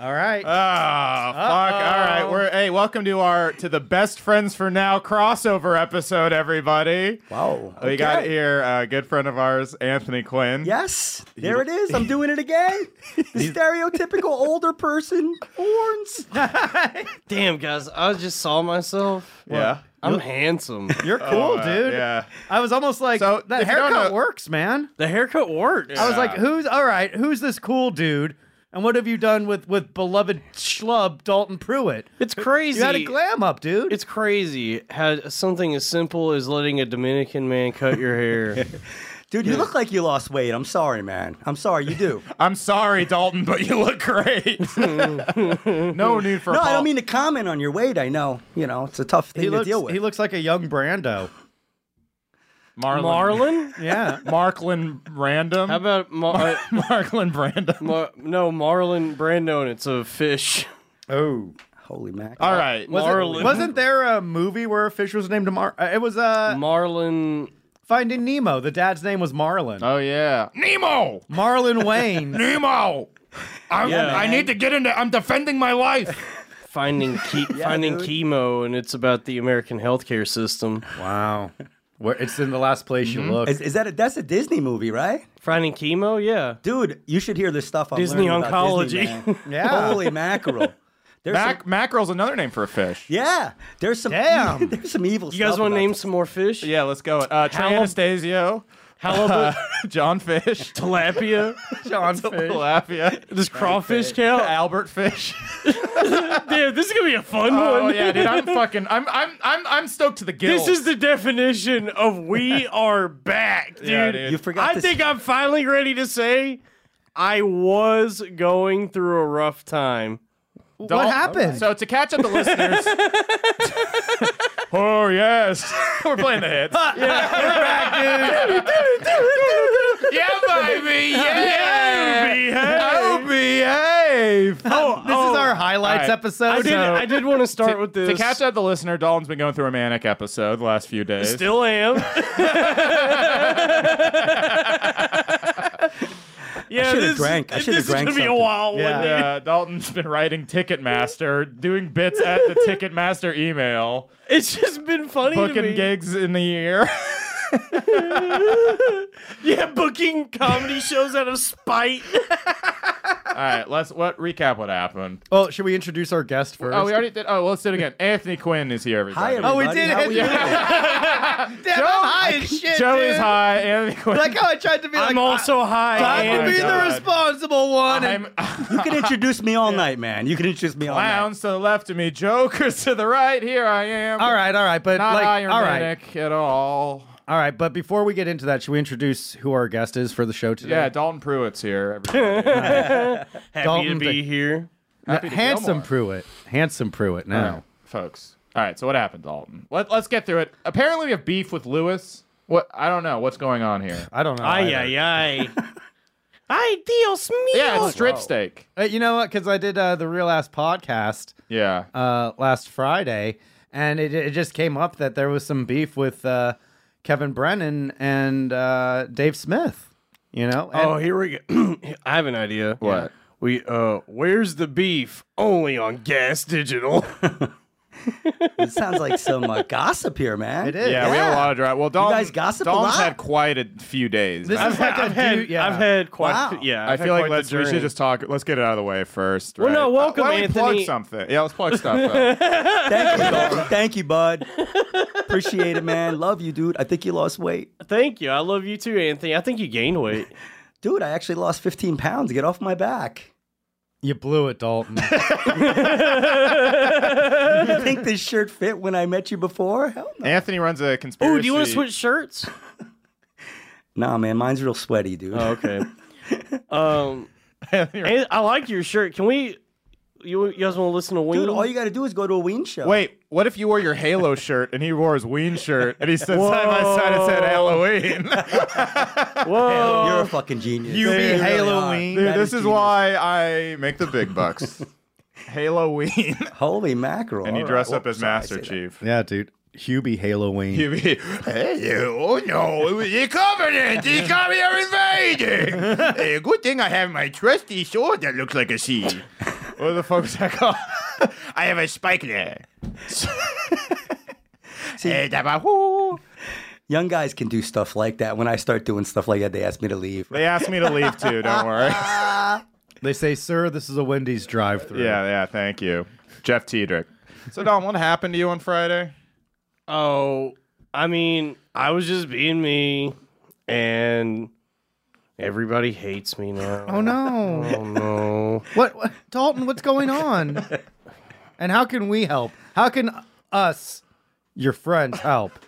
All right. Ah, fuck. All right. We're hey, welcome to our to the best friends for now crossover episode, everybody. Wow. We got here a good friend of ours, Anthony Quinn. Yes, there it is. I'm doing it again. The stereotypical older person horns. Damn, guys, I just saw myself. Yeah. I'm handsome. You're cool, Uh, dude. Yeah. I was almost like, So, that if don't haircut know- works, man. the haircut works. I was like, who's all right? Who's this cool dude? And what have you done with with beloved schlub Dalton Pruitt? It's crazy. You had a glam up, dude. It's crazy. Had something as simple as letting a Dominican man cut your hair. Dude, you look like you lost weight. I'm sorry, man. I'm sorry, you do. I'm sorry, Dalton, but you look great. no need for No, I don't mean to comment on your weight. I know, you know, it's a tough thing he to looks deal with. he looks like a young Brando. Marlon. Marlin? Yeah. Marklin Random. How about Mar- uh, Marklin Brandom. Mar- no Marlin Brando? And it's a fish. oh. Holy mac. All right. Was Marlin. it, wasn't there a movie where a fish was named Mar? uh, It was uh, Marlin. Finding Nemo. The dad's name was Marlin. Oh yeah. Nemo. Marlin Wayne. Nemo. I, Yeah, I need to get into. I'm defending my life. Finding ke- finding dude. chemo, and it's about the American healthcare system. wow. Where it's in the last place you look. Is, is that a, that's a Disney movie, right? Finding chemo, yeah. Dude, you should hear this stuff. I'm Disney learning about Disney, oncology. Yeah. Holy mackerel. There's Mac- some, mackerel's another name for a fish. yeah, there's some Damn. there's some evil You guys want to name this. some more fish? Yeah, let's go. Uh, Trey Halib- Anastasio, Halibut, uh, John Fish, tilapia. John Fish. Tilapia, Does crawfish count? Albert Fish. Damn, this is gonna be a fun Oh one. yeah, dude, I'm fucking, I'm, I'm, I'm, I'm stoked to the gills. This is the definition of we are back, dude. Yeah, dude. You forgot I to think I'm finally ready to say I was going through a rough time. What happened? So to catch up the listeners. Oh yes, we're playing the hits. yeah, baby. Yeah, oh, behave. Oh, this is our oh. highlights All right. episode. I did. So- I did want to start with this. To catch up the listener, Dalton's been going through a manic episode the last few days. Still am. yeah, I should've this, drank. I should've is drank gonna be a something. while. Yeah. Yeah, uh, Dalton's been writing Ticketmaster, doing bits at the Ticketmaster email, It's just been funny to booking me. gigs in the year. Yeah, booking comedy shows out of spite. All right, let's what recap what happened. well, should we introduce our guest first? Oh, we already did. Oh, well, let's do it again. Anthony Quinn is here, Hi, everybody. Oh, we did How it. we doing? Damn, I'm high as shit. Joe dude. is high. Anthony Quinn. Like how I tried to be like, I'm also ah, high. I, I'm my being the responsible one. and- You can introduce me all night, man. You can introduce me all night. clowns to the left of me, jokers to the right. Here I am. all right, all right, but Not like, Iron all right, Manic at all. All right. But before we get into that, should we introduce who our guest is for the show today? Yeah, Dalton Pruitt's here. Happy Dalton to be Vick- here. Happy to handsome Gilmore. Pruitt, handsome Pruitt. Now, right, folks. All right, so what happened, Dalton? Let, let's get through it. Apparently, we have beef with Luis. What? I don't know. What's going on here? I don't know. Ay, either. ay, ay. Ay, Dios mío. Yeah, it's strip steak. Uh, you know what? Because I did uh, the Real Ass podcast Yeah. uh, last Friday, and it, it just came up that there was some beef with uh, Kevin Brennan and uh, Dave Smith. You know? And- Oh, here we go. I have an idea. What? We uh, where's the beef? Only on Gas Digital. It sounds like some uh, gossip here, man. It is. Yeah, we have a lot of drive. Well, Dalton, guys gossip a Dalton's lot? had quite a few days. This man. is like a I've had, dude- yeah. I've had quite. Wow. Yeah, I I've feel like let's we should just talk. Let's get it out of the way first. Well, no, welcome, Why don't we plug something? Yeah, let's plug stuff. Thank you, Dalton. Thank you, bud. Appreciate it, man. Love you, dude. I think you lost weight. Thank you. I love you too, Anthony. I think you gained weight. Dude, I actually lost 15 pounds. Get off my back. You blew it, Dalton. You think this shirt fit when I met you before? Hell no. Anthony runs a conspiracy. Oh, do you want to switch shirts? Nah, man. Mine's real sweaty, dude. Oh, okay. um, Anthony runs- and I like your shirt. Can we? You, you guys want to listen to Ween? Dude, all you got to do is go to a Ween show. Wait, what if you wore your Halo shirt and he wore his Ween shirt and he stood side by side and said Halloween? Whoa! You're a fucking genius. You be really. Halloween. Dude, this is genius. why I make the big bucks. Halloween. Holy mackerel. and you dress right. up as Whoops, sorry, I Master say that. Chief. yeah, dude. Hubie Halloween. You hey, oh no, it was the Covenant, the Covenant are invading. hey, good thing I have my trusty sword that looks like a sea. What the fuck was that called? I have a spike there. Hey, eh, dabba-hoo. Young guys can do stuff like that. When I start doing stuff like that, they ask me to leave. They asked me to leave too. Don't worry. They say, "Sir, this is a Wendy's drive-through." Yeah, yeah. Thank you, Jeff Tiedrich. So, Don, what happened to you on Friday? Oh, I mean, I was just being me, and everybody hates me now. Oh no! Oh no! What, what, Dalton? What's going on? and how can we help? How can us, your friends, help?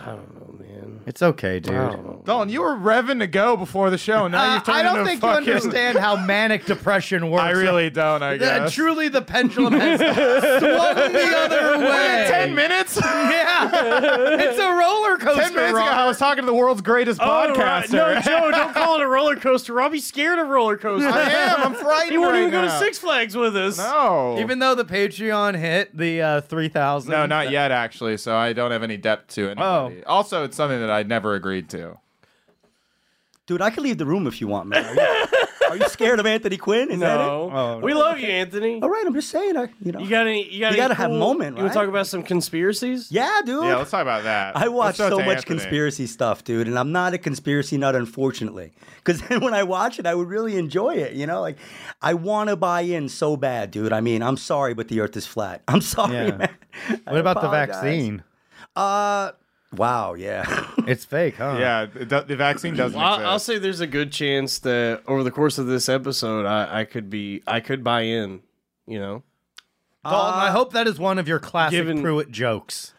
I don't know, man. It's okay, dude. I don't you were revving to go before the show, and now Uh, you've turned I don't into think fucking... you understand how manic depression works. I really don't. I Uh, guess. truly, the pendulum has swung the other way. Ten minutes. Yeah, it's a roller coaster. Ten minutes ago, I was talking to the world's greatest Oh, podcaster. right. No, Joe, don't call it a roller coaster. I'll be scared of roller coasters. I am. I'm frightened. You won't right even go to. Six Flags with us. No. Even though the Patreon hit the uh, three thousand. no, not yet, actually. So I don't have any depth to it. Oh. Also, it's something that I never agreed to. Dude, I could leave the room if you want, man. Are you, are you scared of Anthony Quinn? Is that it? No. Oh, we love you, Anthony. All right, I'm just saying. I, you know. You got any? You got You any gotta have cool- moment, You want right? to talk about some conspiracies? yeah, dude. Yeah, let's talk about that. I watch Let's show it so to much Anthony. conspiracy stuff, dude, and I'm not a conspiracy nut, unfortunately. Because then when I watch it, I would really enjoy it. You know, like I want to buy in so bad, dude. I mean, I'm sorry, but the Earth is flat. I'm sorry, Yeah. man. I What about the apologize. vaccine? Uh, wow, yeah. It's fake, huh? Yeah, it do- the vaccine doesn't Well, I'll, exist. I'll say there's a good chance that over the course of this episode, I, I could be, I could buy in. You know, Dalton, I hope that is one of your classic Given- Pruitt jokes.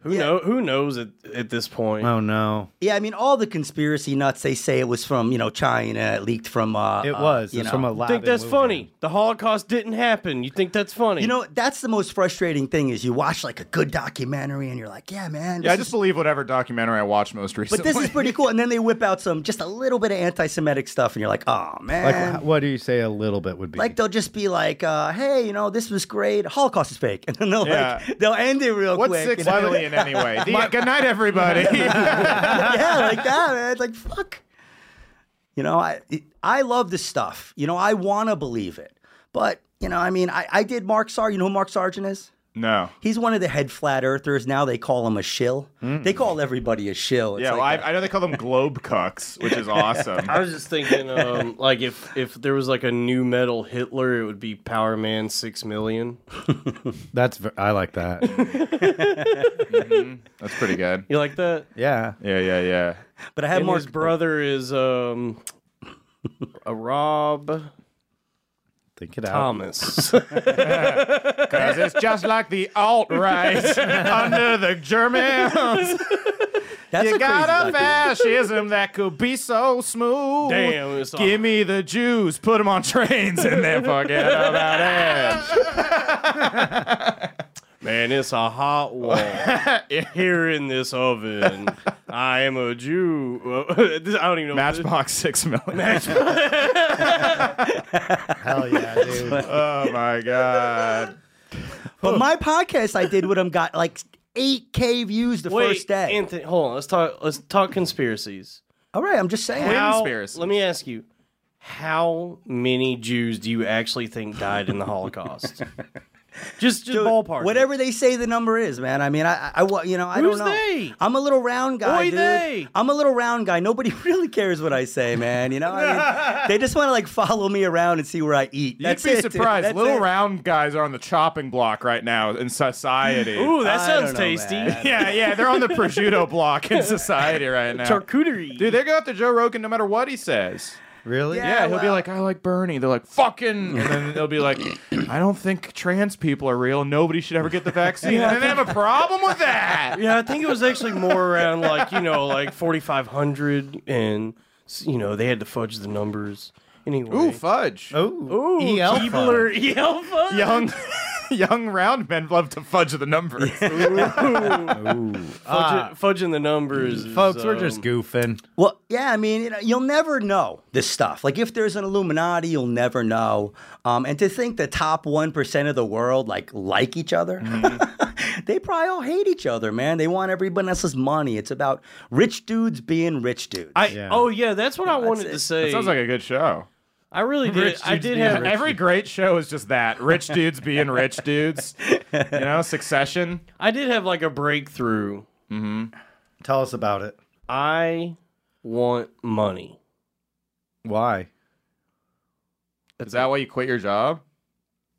Who Yeah. know? Who knows at, at this point? Oh no, yeah, I mean, all the conspiracy nuts, they say it was from, you know, China, it leaked from. Uh, it uh, was. you It's know. from a lab. You think that's funny? The Holocaust didn't happen. You think that's funny? You know, that's the most frustrating thing is you watch like a good documentary and you're like, yeah, man. yeah, I just is- believe whatever documentary I watched most recently. But this is pretty cool. And then they whip out some, just a little bit of anti Semitic stuff and you're like, oh, man. Like, what do you say? A little bit would be Like they'll just be like, uh, "Hey, you know, this was great. Holocaust is fake," and then they'll Yeah. like they'll end it real What's quick. six you anyway? The, good night, everybody. yeah, like that, man. It's like fuck. You know, I I love this stuff. You know, I want to believe it, but you know, I mean, I, I did Mark Sar. You know who Mark Sargent is? No. He's one of the head flat earthers. Now they call him a shill. They call everybody a shill. It's Yeah, like well, I, a- I know they call them globe cucks, which is awesome. I was just thinking, um, like if if there was like a new metal Hitler, it would be Power Man Six Million. That's. I like that. That's pretty good. You like that? yeah. Yeah, yeah, yeah. but I have And Mark. his brother is um a Rob Think it out. Thomas. Because it's just like the alt right under the Germans. That's you a got a documentary. fascism that could be so smooth. Damn, it's Give me the Jews, put them on trains, and then forget about it. Man, it's a hot wall here in this oven. I am a Jew. I don't even know. Matchbox six million. Hell yeah, dude. oh my god. But my podcast I did with him got like 8k views the Wait, first day. Anthony, hold on. Let's talk. Let's talk conspiracies. All right, I'm just saying. How, Conspiracies. let me ask you: How many Jews do you actually think died in the Holocaust? Just, just Dude, ballpark. it. Whatever they say the number is, man. I mean, I, I, I you know, I Who's don't know. they? I'm a little round guy, Oy dude. they. I'm a little round guy. Nobody really cares what I say, man. You know, I mean, they just want to like follow me around and see where I eat. You'd That's be it, surprised. That's Little it. round guys are on the chopping block right now in society. Ooh, that sounds know, tasty. man. Yeah, yeah, they're on the prosciutto block in society right now. Charcuterie. Dude, they go after Joe Rogan no matter what he says. Really? Yeah. Yeah, he'll be well- like, I like Bernie. They're like, fucking. And then they'll be like, I don't think trans people are real. Nobody should ever get the vaccine. And they have a problem with that. Yeah, I think it was actually more around like you know like 4,500, and you know they had to fudge the numbers anyway. Ooh, fudge. Oh. Ooh, EL Keebler, EL fudge. Young, young round men love to fudge the numbers. Ah, Fudging, fudging the numbers, is, folks, we're just um, goofing. Well, yeah, I mean, you know, you'll never know this stuff. Like, if there's an Illuminati, you'll never know. Um, and to think the top one percent of the world like like each other, they probably all hate each other, man. They want everybody else's money. It's about rich dudes being rich dudes. I Yeah. oh yeah, that's what I wanted it. to say. That sounds like a good show. I really did. Rich I did have rich. Every great show is just that. Rich dudes being rich dudes. You know, succession. I did have like a breakthrough. Mm-hmm. Tell us about it. I want money. Why? Is that why you quit your job?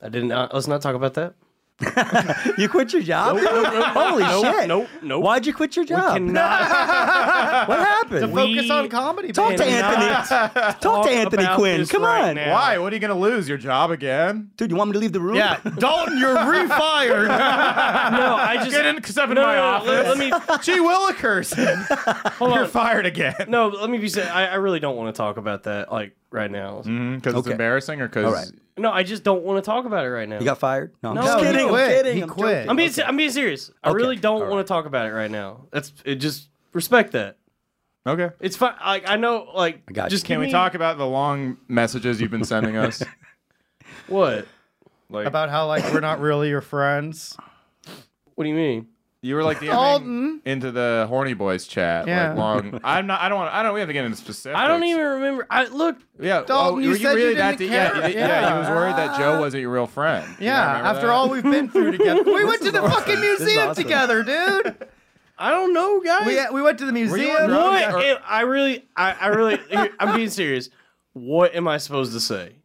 I didn't. Uh, let's not talk about that. You quit your job? Holy shit. Nope. Nope. Why'd you quit your job? Cannot what happened? To Focus on comedy. Talk baby. to Anthony. Talk to Anthony about Quinn. this Come right on. now. Why? What are you going to lose? Your job again? Dude, you want me to leave the room? Yeah, Dalton, you're refired. No, I just Get in, step in no, my no, no, office. Let, let me Gee Willikers. hold You're on. fired again. No, let me be. sa- I, I really don't want to talk about that like right now. Mm-hmm. Because it's Okay. embarrassing or because. All right. No, I just don't want to talk about it right now. You got fired? No, I'm No, just he kidding. quit. I'm kidding. He I'm quit. joking. I'm being. se- I'm being serious. I Okay. really don't All want to talk about it right now. That's it. Just respect that. Okay. It's fine. Like I know. Like I got just Can we me- talk about the long messages you've been sending us? What? Like about how like we're not really your friends. What do you mean? You were like the mm-hmm. into the horny boys chat. Yeah. Like long. I'm not. I don't want. I don't. We have to get into specifics. I don't even remember. I look. Yeah. Dalton, oh, you were said you really that didn't deep? Yeah, care. you yeah. Yeah. He was worried that Joe wasn't your real friend. You Yeah, after that? all we've been through together. We went to the awesome. fucking museum awesome. together, dude. I don't know, guys. We, we went to the museum. what? Or- am- I really. I, I really. I'm being serious. What am I supposed to say?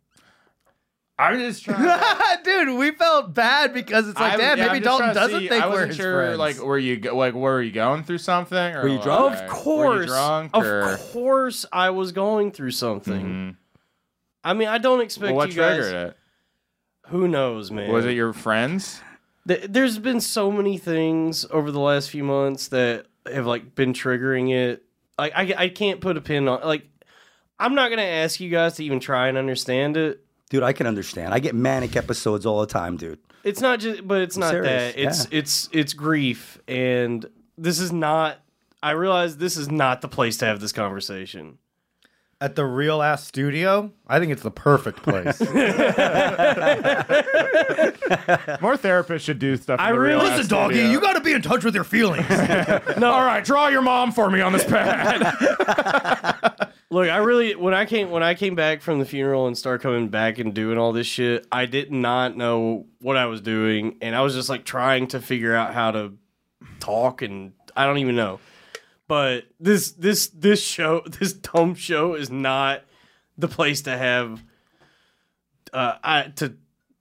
I'm just trying. Dude, we felt bad because it's like, I'm- damn, yeah, maybe Dalton doesn't see- think I we're wasn't his sure, friends. Like, were you go- like were you going through something? Or Were you like, drunk? Of were you course. drunk? of or, course, I was going through something. Mhm. I mean, I don't expect Well, what you guys. triggered it? Who knows, man? Was it your friends? There's been so many things over the last few months that have like been triggering it. Like I, I can't put a pin on. Like I'm not gonna ask you guys to even try and understand it. Dude, I can understand. I get manic episodes all the time, dude. It's not just, but it's not serious, that. It's it's it's grief, and this is not. I realize this is not the place to have this conversation. At the real ass studio, I think it's the perfect place. More therapists should do stuff. in I the real really- ass Listen, doggy, you got to be in touch with your feelings. No, all right, draw your mom for me on this pad. Look, I really when I came when I came back from the funeral and started coming back and doing all this shit, I did not know what I was doing, and I was just like trying to figure out how to talk, and I don't even know. But this this this show this dumb show is not the place to have uh I, to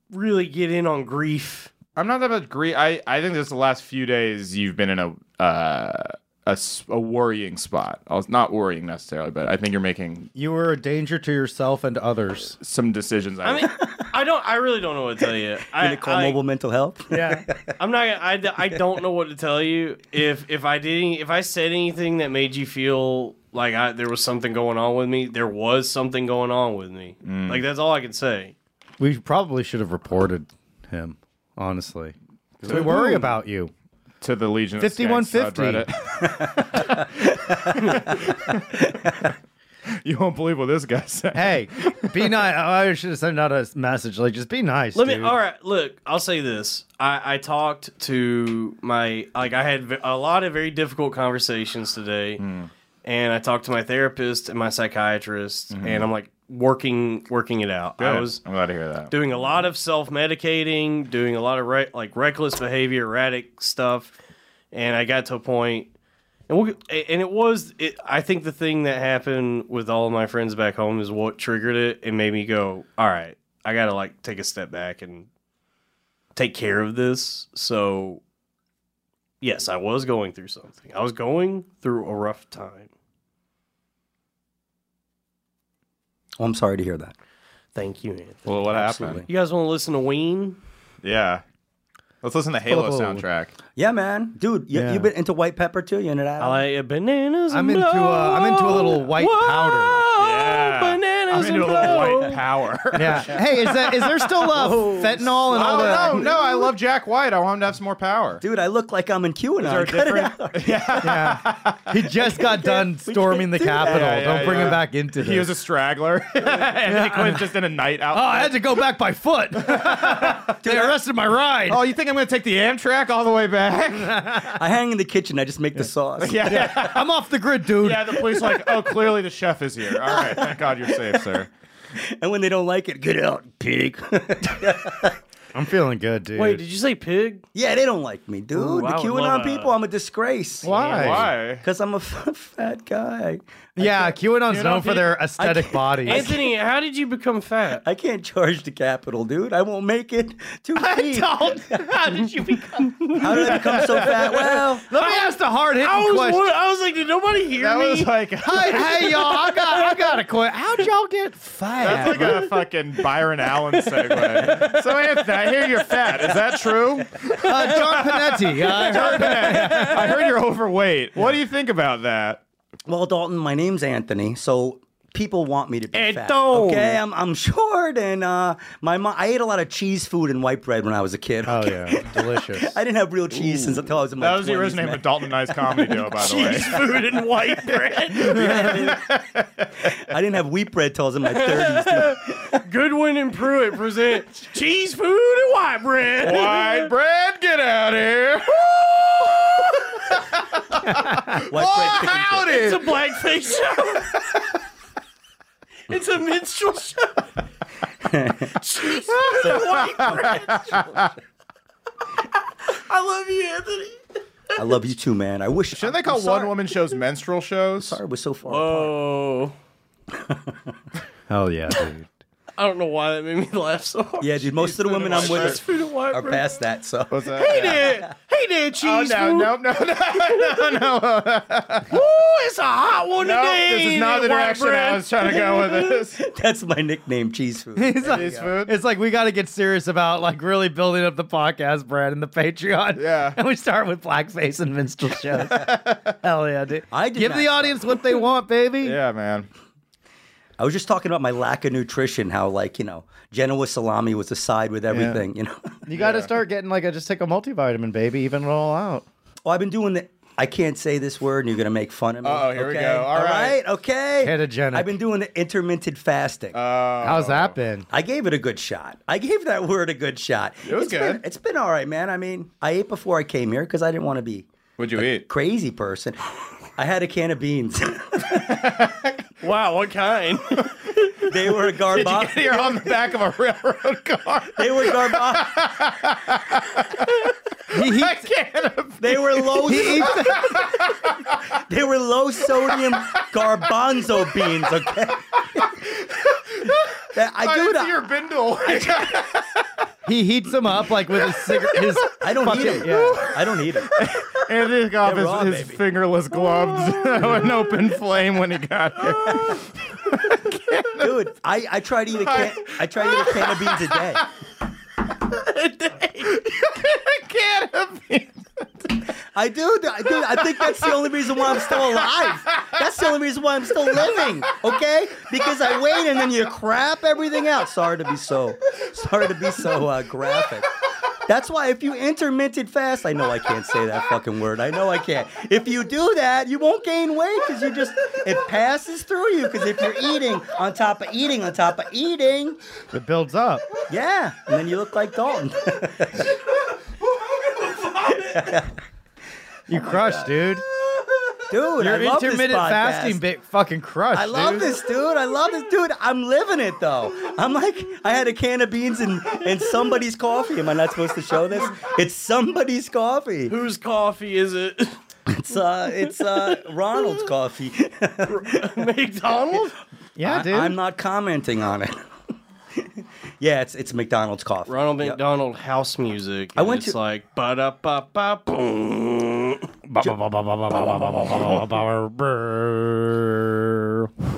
really get in on grief. I'm not that about grief. I I think this the last few days you've been in a uh, a, s- a worrying spot. I was not worrying necessarily, but I think you're making you were a danger to yourself and others. some decisions. I mean, I don't I really don't know what to tell you. I, Gonna call I- mobile mental health. Yeah. I'm not. gonna- I, I don't know what to tell you. If if I did any, if I said anything that made you feel like I, there was something going on with me, there was something going on with me. Mm. Like that's all I can say. we probably should have reported him, honestly. 'Cause we worry about you. To the Legion of 5150. you won't believe what this guy said. Hey, be nice. I should have sent out a message like, just be nice. Let me. All right. Look, I'll say this. I I talked to my like I had a lot of very difficult conversations today, hmm. and I talked to my therapist and my psychiatrist, mm-hmm. and I'm like working working it out. I was I'm glad to hear that. doing a lot of self-medicating, doing a lot of re- like reckless behavior, erratic stuff, and I got to a point, and we'll, and it was it, I think the thing that happened with all of my friends back home is what triggered it and made me go, all right, I got to like take a step back and take care of this. So, yes, I was going through something. I was going through a rough time. Oh, I'm sorry to hear that. Thank you, Anthony. Well, what Absolutely. happened? You guys want to listen to Ween? Yeah. Let's listen to Halo Oh. soundtrack. Yeah, man. Dude, you, Yeah. you been into white pepper too? You into that? I like bananas. I'm and into, uh, I'm into a little white blow. powder. Yeah. bananas I'm into a and little blow. white power. Yeah. Hey, is that is there still uh, fentanyl and all Oh, that? no, no, I love Jack White. I want him to have some more power. Dude, I look like I'm in QAnon. there a Cut it different- out. Yeah. He just got done storming the do that. Capitol. Yeah, yeah, Don't bring yeah. him back into this. He was a straggler. He Quinn's just in a night out. oh, I had to go back by foot. they arrested my ride. Oh, you think I'm going to take the Amtrak all the way back? I hang in the kitchen. I just make the sauce. yeah, yeah. I'm off the grid, dude. Yeah, the police like, oh, clearly the chef is here. All right, thank God you're safe, sir. and when they don't like it, get out, pig. I'm feeling good, dude. Wait, did you say pig? yeah, they don't like me, dude. Ooh, I the would QAnon love a- people, I'm a disgrace. Why? Why? Because I'm a f- fat guy. Yeah, QAnon's QAnon known for their aesthetic bodies. Anthony, how did you become fat? I can't charge the capital, dude. I won't make it two feet. How did you become? How did I become so fat? Well, Let me ask the hard hitting I was, question. I was like, did nobody hear That me? was like Hey, hey, y'all! I got, I got a question. How'd y'all get fat? That's like a fucking Byron Allen segue. So Anthony, I hear you're fat. Is that true? Uh, John Panetti. I heard I heard you're overweight. What do you think about that? Well, Dalton, my name's Anthony, so people want me to be fat. Anton. Okay, I'm, I'm short, and uh, my mom. I ate a lot of cheese food and white bread when I was a kid. Oh yeah, delicious. I didn't have real cheese since until I was in my That was the 20s, original name of Dalton and I's comedy duo, by the way. Cheese food and white bread. I didn't have wheat bread till I was in my 30s. Goodwin and Pruitt present cheese food and white bread. White bread, get out here! White bread, chicken Howdy! It's a blackface show. it's a minstrel show. cheese food and white. I love you, Anthony. I love you too, man. I wish. Shouldn't they call I'm sorry- one woman shows menstrual shows? Sorry, we're so far. apart. Oh, Hell yeah, dude. I don't know why that made me laugh so hard. Yeah, dude. Most of the women I'm Cheese with food and white are past that. So What's that? Hey there, hey there, Oh, cheese no, food. no, no, no, no, no. Woo, it's a hot one No, today. this is not the ain't it, white direction bread? I was trying to go with this. that's my nickname, cheese food. It's like, Cheese food? it's like we got to get serious about like really building up the podcast, Brad, and the Patreon. Yeah. and we start with blackface and minstrel shows. Hell yeah, dude! I did give the start. audience what they want, baby. Yeah, man. I was just talking about my lack of nutrition. How like you know, Genoa salami was a side with everything. You know. You got to start getting like a just take a multivitamin, baby, even it all out. well, I've been doing the. I can't say this word, and you're gonna make fun of me. Uh-oh, here we go. All All right. right. Okay. Ketogenic. I've been doing the intermittent fasting. Uh, How's that been? I gave it a good shot. I gave that word a good shot. It was It's been- good. it's been all right, man. I mean, I ate before I came here because I didn't want to be what'd you eat? crazy person. I had a can of beans. Wow, what kind? they were garba. You're on the back of a railroad car. They were garba. I can't. They were low. He. they were low sodium garbanzo beans. Okay. That- I oh, I do didn't that. your bindle. He heats them up like with his cigarette. His I don't fucking- eat them. yeah. I don't eat them. Anthony took off They're raw, his, his fingerless gloves an open flame when he got here. Dude, I, I try to eat a can. I try to eat a can of beans a day. Can of. I do. I do. I think that's the only reason why I'm still alive. That's the only reason why I'm still living. Okay? Because I wait and then you crap everything out. Sorry to be so. Sorry to be so uh, graphic. That's why if you intermittent fast, I know I can't say that fucking word. I know I can't. If you do that, you won't gain weight because you just it passes through you. Because if you're eating on top of eating on top of eating, It builds up. yeah, and then you look like Dalton. You crushed, dude. Dude, Your I love this intermittent podcast. fasting bit fucking crushed. I love dude. this, dude. I love this, dude. I'm living it though. I'm like, I had a can of beans and and somebody's coffee. Am I not supposed to show this? It's somebody's coffee. Whose coffee is it? It's uh, it's uh, Ronald's coffee. McDonald's? Yeah, dude. I, am not commenting on it. yeah, it's it's McDonald's coffee. Ronald Yep. McDonald house music. I and went it's to- like ba da ba ba boom. Ba- ba- ba- ba- ba- ba- ba- ba-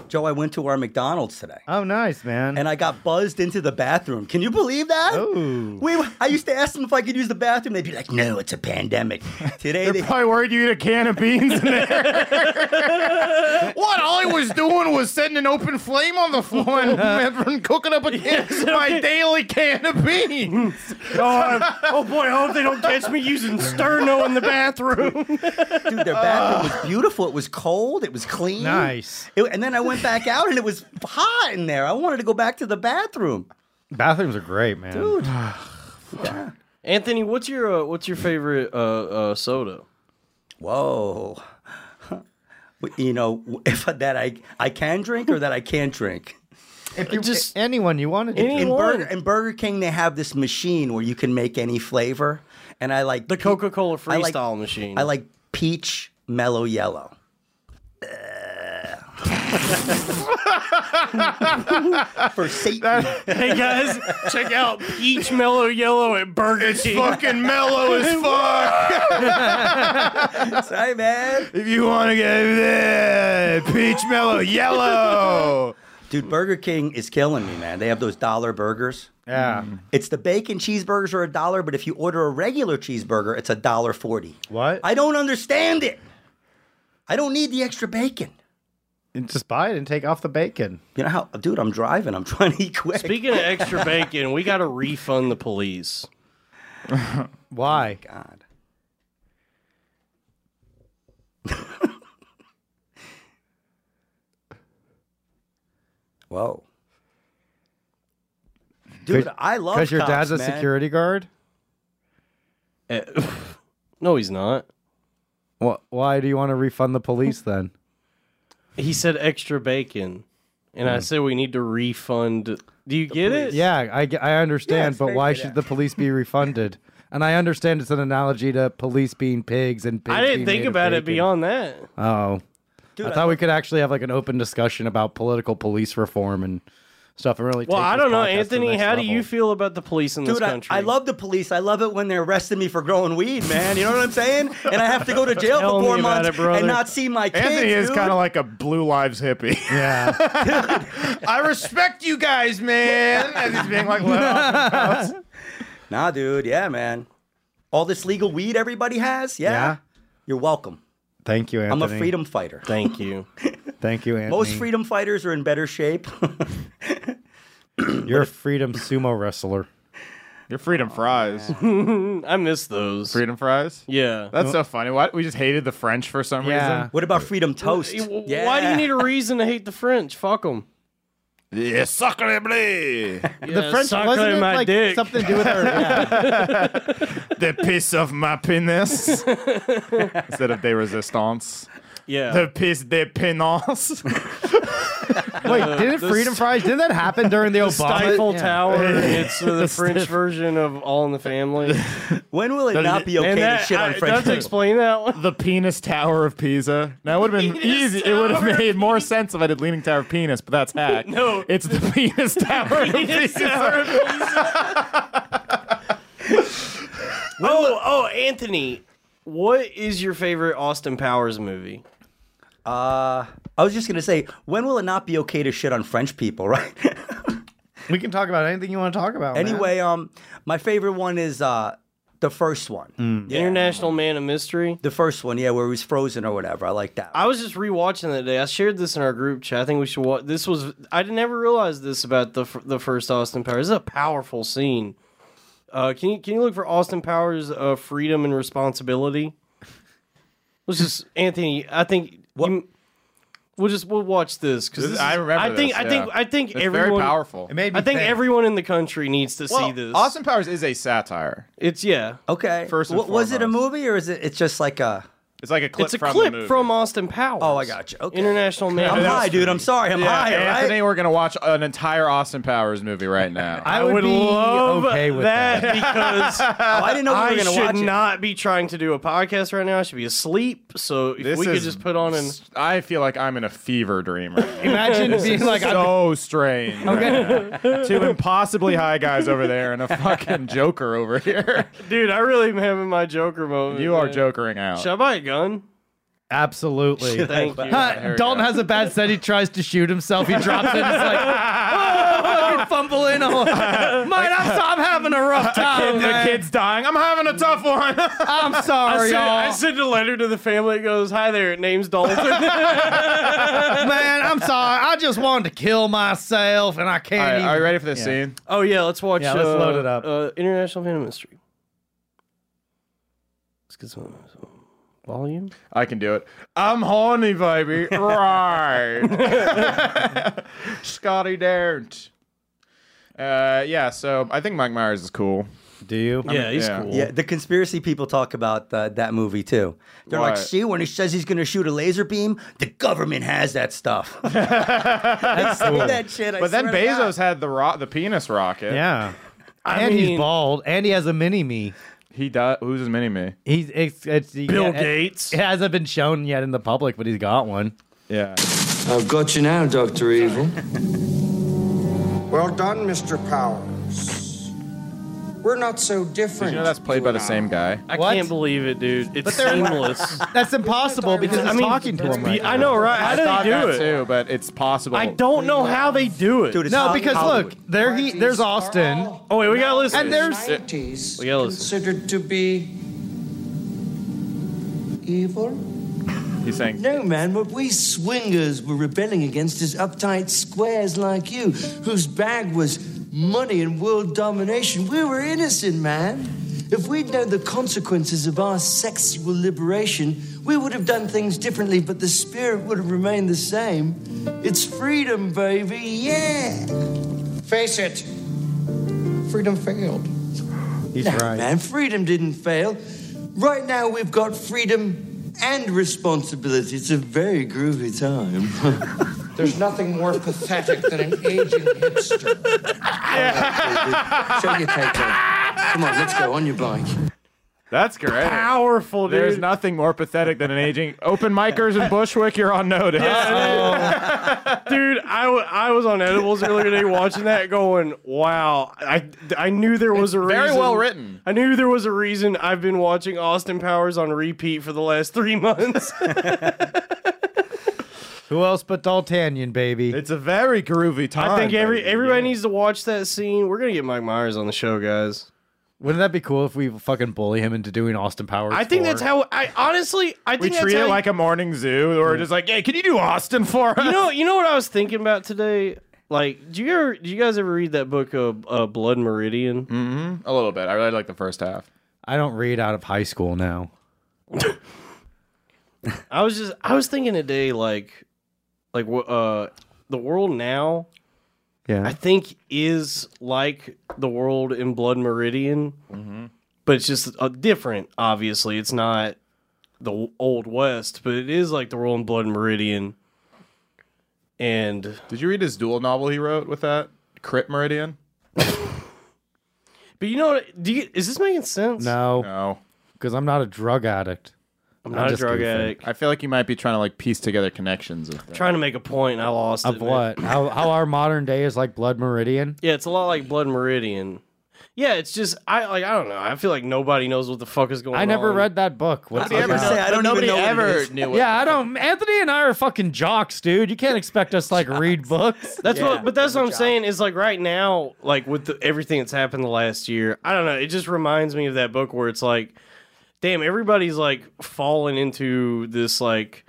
Joe, I went to our McDonald's today. oh, nice, man. And I got buzzed into the bathroom. Can you believe that? Ooh. We, I used to ask them if I could use the bathroom. They'd be like, "No, it's a pandemic." Today, They're they, probably worried you eat a can of beans in there. what? All I was doing was setting an open flame on the floor and, and cooking up a can, my daily can of beans. Oh, I'm- oh boy, I hope they don't catch me using sterno in the bathroom. dude, their bathroom was beautiful. It was cold. It was clean. Nice. It- and then I went back out and it was hot in there. I wanted to go back to the bathroom. Bathrooms are great, man. Dude. Anthony, what's your uh, what's your favorite uh, uh, soda? Whoa. You know, if that I I can drink or that I can't drink. If you Just- anyone you wanted to. Any- in Burger in Burger King they have this machine where you can make any flavor, and I like The Coca Cola I like- Freestyle machine. I like peach Mello Yello. For Satan. hey guys, check out Peach Mello Yello at Burger King. Fucking mellow as fuck. Sorry, man. if you want to get that peach Mello Yello. Dude, Burger King is killing me, man. They have those dollar burgers. yeah. Mm. It's the bacon cheeseburgers are a dollar, but if you order a regular cheeseburger, it's a dollar forty. What? I don't understand it. I don't need the extra bacon. Just buy it and take off the bacon. You know how, dude? I'm driving. I'm trying to eat quick. Speaking of extra bacon, we got to refund the police. Why? God. Whoa. Dude, I love Because your cops, dad's a man. security guard. Eh, no, he's not. Wh- Why do you want to refund the police then? He said extra bacon, and I hmm. said we need to refund. Do you get it? Yeah, I, I understand, it's but why good, should the police be refunded? And I understand it's an analogy to police being pigs and pigs I didn't being think made about it beyond that. Oh, Dude, I I thought we could actually have like an open discussion about political police reform and stuff, and really. Well, take I don't know, podcast to the Anthony. next How do you feel about the police in this Dude, I, country? I love the police. I love it when they're arresting me for growing weed, man. You know what I'm saying? And I have to go to jail for four months it, and not see my kids. Anthony is kind of like a Blue Lives hippie. Yeah, I respect you guys, man. As he's being like, well, Nah, dude. Yeah, man. All this legal weed everybody has. Yeah. Yeah. You're welcome. thank you, Anthony. I'm a freedom fighter. Thank you. Thank you, Anthony. Most freedom fighters are in better shape. You're a freedom sumo wrestler. your freedom oh, fries. I miss those. Freedom fries. Yeah. That's so funny. Why we just hated the French for some Yeah. reason. what about freedom toast? W- Yeah. Why do you need a reason to hate the French? Fuck them. Yeah, sacre bleu. the French wasn't it my like dick. something to do with her? Yeah. the piece of my penis instead of de resistance. Yeah. The piece de penis. Wait, didn't the freedom s- fries? Didn't that happen during the, Obama? Stifle Yeah. Tower. It's uh, the French version of All in the Family. When will it not be okay and to shit on I, French does people? explain that one. the penis tower of Pisa. Now it would have been Penis easy. It would have made more sense if I did Leaning Tower of Penis, but that's hack. No. it's the penis tower of Pisa. Tower of Pisa. oh, oh, Anthony, what is your favorite Austin Powers movie? Uh, I was just gonna say, when will it not be okay to shit on French people, right? We can talk about anything you want to talk about. man. anyway, um, my favorite one is uh the first one. Yeah. International Man of Mystery. The first one, yeah, where he was frozen or whatever. I like that. I was just rewatching that day. I shared this in our group chat. I think we should watch. This was I never realized this about the f- the first Austin Powers. This is a powerful scene. Uh, can you can you look for Austin Powers uh, freedom and responsibility? Let's just Anthony. I think you, we'll just we'll watch this because I remember I think this, I think yeah. I think It's everyone. very powerful. It made me I think think. everyone in the country needs to see this. Austin Powers is a satire. It's yeah. okay. First and W- was it a movie or is it? It's just like a. It's like a clip It's a from the clip movie. from Austin Powers. Oh, I got you. Okay. International Man. I'm of high, dude. I'm sorry. I'm Yeah, high. Anthony, Right? we're gonna watch an entire Austin Powers movie right now. I I would, would be love okay with that, that. because Oh, I didn't know we I were gonna should watch it. not be trying to do a podcast right now. I should be asleep. So if This we could just put on an I feel like I'm in a fever dream right now. Imagine being like, so strange. right. Two impossibly high guys over there and a fucking Joker over here. dude. I really am having my Joker moment. You are man. jokering out. Should I buy a gun? absolutely. Thank you. Huh, There we Dalton has a bad set. He tries to shoot himself. He drops it. It's like, oh, fucking fumbling. Oh, man, I'm, I'm having a rough time. the man. kid's dying. I'm having a tough one. I'm sorry, sent, I y'all. sent a letter to the family. It goes, "Hi there. Name's Dalton." man, I'm sorry. I just wanted to kill myself, and I can't right, even. are you ready for this Yeah. scene? oh yeah, let's watch. Yeah, let's uh, load it up. Uh, International Man of Mystery. Let's get some, some volume. I can do it. I'm horny, baby. right. Scotty Darrent. Uh, yeah, so I think Mike Myers is cool. Do you? yeah, he's yeah. cool. Yeah, the conspiracy people talk about uh, that movie too. They're like, see, when he says he's going to shoot a laser beam, the government has that stuff. That's Say cool. that shit. I But then swear to God. Bezos had the ro- the penis rocket. Yeah. I and he's bald, and he has a mini me. He does. Who's his mini me? He's it's, it's he- Bill it- Gates. It hasn't been shown yet in the public, but he's got one. Yeah. I've got you now, Dr. Evil. Well done, Mr. Powers. We're not so different. Did you know that's played by the same guy? I What? can't believe it, dude. It's they're- seamless. That's impossible because he's I mean, talking to him right I now. know, right? How I do thought they do that it? too, but it's possible. I don't know how they do it. Dude, it's No, because Hollywood. look, there he there's Austin. oh wait, we gotta listen. And there's- 90s We gotta listen. considered to be evil? He's saying. No, man, what we swingers were rebelling against is uptight squares like you, whose bag was money and world domination. We were innocent, man. If we'd known the consequences of our sexual liberation, we would have done things differently, but the spirit would have remained the same. It's freedom, baby, yeah. Face it, freedom failed. He's No, right. man, freedom didn't fail. Right now, we've got freedom and responsibility. It's a very groovy time. There's nothing more pathetic than an aging hipster. Show your tape, Come on, let's go on your bike. That's great. Powerful, dude. There's nothing more pathetic than an aging open micers in Bushwick. You're on notice. Yeah, dude. I, w- I was on edibles earlier today watching that, going, "Wow!" I I knew there was a reason. very well written. I knew there was a reason. I've been watching Austin Powers on repeat for the last three months. Who else but D'Artagnan, baby? It's a very groovy time. I think every everybody Yeah. needs to watch that scene. We're gonna get Mike Myers on the show, guys. Wouldn't that be cool if we fucking bully him into doing Austin Powers? I think 4? that's how. I honestly, I We think that's treat how it like a morning zoo, or just like, hey, can you do Austin for us? You know, you know what I was thinking about today. Like, do you ever, do you guys ever read that book of uh, Blood Meridian? a little bit. I really like the first half. I don't read out of high school now. I was just, I was thinking today, like, like uh, the world now, Yeah. I think is like the world in Blood Meridian, but it's just uh, different. Obviously, it's not the old west, but it is like the world in Blood Meridian. And Did you read his dual novel he wrote with that? Crit Meridian? but you know what? Do you, is this making sense? no, No. because I'm not a drug addict. I'm not a just drug goofing. addict. I feel like you might be trying to like piece together connections of that. trying to make a point and I lost Of it. man. what? how how our modern day is like Blood Meridian? Yeah, it's a lot like Blood Meridian. Yeah, it's just I like I don't know. I feel like nobody knows what the fuck is going on. I never read that book. What's I was it gonna about? say, I don't Nobody even know what it ever is. knew what Yeah, I don't. Anthony and I are fucking jocks, dude. You can't expect us to like read books. That's Yeah, what, but that's what I'm good saying is like right now, like with the, everything that's happened the last year. I don't know. It just reminds me of that book where it's like, damn, everybody's like falling into this like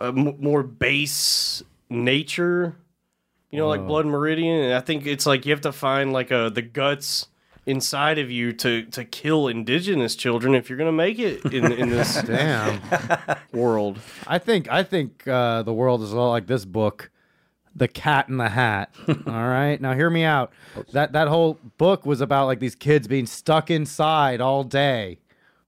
uh, m- more base nature. You know, like Blood Meridian, and I think it's like you have to find like a the guts inside of you to to kill indigenous children if you're gonna make it in in this Damn. world. I think I think uh, the world is a lot like this book, The Cat in the Hat. All right, now hear me out. That that whole book was about like these kids being stuck inside all day.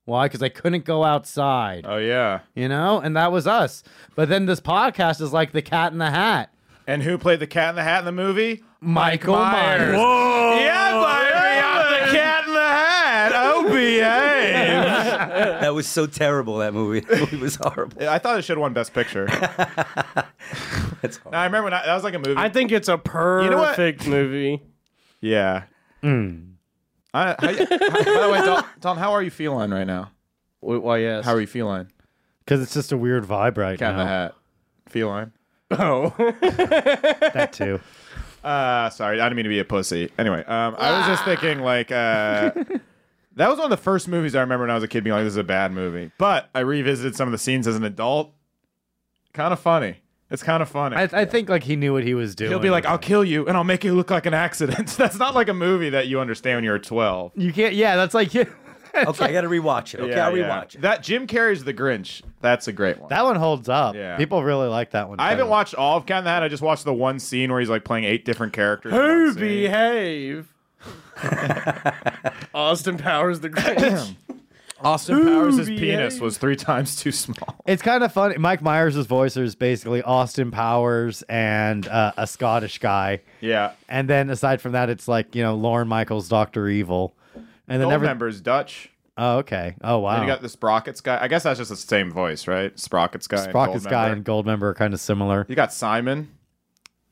Why? Because I couldn't go outside. Oh yeah. You know, and that was us. But then this podcast is like The Cat in the Hat. And who played the Cat in the Hat in the movie? Michael Myers. Whoa! Yeah, baby, I'm the Cat in the Hat. Oh, behave. That was so terrible. That movie. That movie was horrible. I thought it should have won Best Picture. That's horrible. No, I remember when I, that was like a movie. I think it's a know what? perfect movie. yeah. Mm. I, how, by the way, Dalton, Dalton, how are you feeling right now? Wh- Why yes? How are you feeling? Because it's just a weird vibe right Cat in the now. Hat. Feline. Oh, That too. Uh, sorry, I didn't mean to be a pussy. Anyway, um, I was just thinking like uh, that was one of the first movies I remember when I was a kid being like, "This is a bad movie." But I revisited some of the scenes as an adult. Kind of funny. It's kind of funny. I, I think like he knew what he was doing. He'll be like, "I'll kill you, and I'll make you look like an accident." That's not like a movie that you understand when you're 12. you can't. Yeah, that's like Okay, I got to rewatch it. Okay, Yeah, I'll yeah. rewatch it. That Jim Carrey's The Grinch. That's a great one. that one holds up. Yeah. people really like that one. I haven't too. watched all of Cat in the Hat. I just watched the one scene where he's like playing eight different characters. who behave? Austin Powers the Grinch. Austin Powers' behave. penis was three times too small. It's kind of funny. Mike Myers' voice is basically Austin Powers and uh, a Scottish guy. Yeah. And then aside from that, it's like, you know, Lorne Michaels, Doctor Evil. And then Gold every member's Dutch. Oh, okay. Oh wow. And you got the Sprockets guy. I guess that's just the same voice, right? Sprockets guy. and Sprockets guy Goldmember. and Goldmember are kind of similar. You got Simon.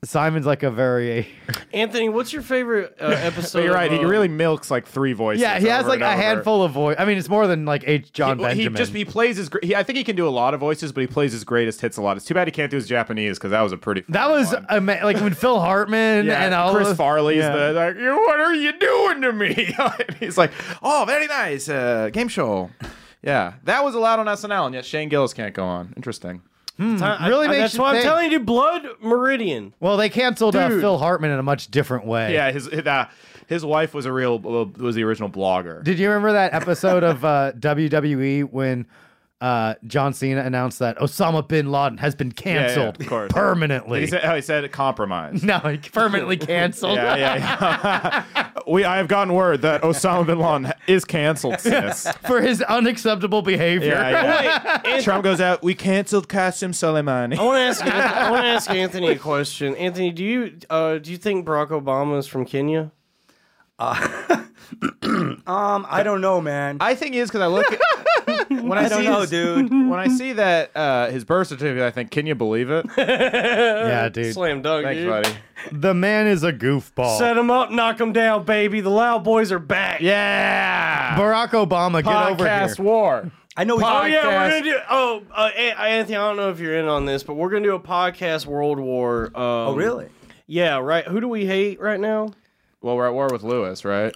Simon's like a very Anthony, what's your favorite uh, episode? But you're right. of, He uh, really milks like three voices. Yeah, he has over like and a over. handful of voice. I mean, it's more than like H. Jon He, well, he Benjamin. just he plays his. gr- He, I think he can do a lot of voices, but he plays his greatest hits a lot. It's too bad he can't do his Japanese because that was a pretty. that funny was one. ama- like when Phil Hartman Yeah, and all Chris those- Farley's Yeah. the like, "You- what are you doing to me? And he's like, oh, very nice uh, game show. Yeah, that was allowed on SNL, and yet Shane Gillis can't go on. Interesting. I- really I- makes That's why I'm telling you, Blood Meridian. Well, they canceled uh, Phil Hartman in a much different way. Yeah, his uh, his wife was a real was the original blogger. Did you remember that episode of uh, WWE when uh, John Cena announced that Osama bin Laden has been canceled of course. permanently? He said, oh, he said compromise. no, he permanently canceled. Yeah, yeah, yeah. we I have gotten word that Osama bin Laden is canceled. Sis. for his unacceptable behavior. Yeah, yeah. Wait, Trump goes out. We canceled Qasem Soleimani. I want to ask. I want to ask Anthony a question. Anthony, do you uh, do you think Barack Obama is from Kenya? Um, I don't know, man. I, I think he is because I look at when I, don't see know, his- dude. When I see that uh, his birth certificate, I think, can you believe it? Yeah, dude. Slam dunk, Thanks, dude. buddy. The man is a goofball. Set him up, knock him down, baby. The loud boys are back. Yeah. Barack Obama, get over Podcast here. war. I know. Oh yeah, we're gonna do. Oh, uh, Anthony, I don't know if you're in on this, but we're gonna do a podcast World War. Um, oh, really? Yeah, right. Who do we hate right now? Well, we're at war with Luis, right?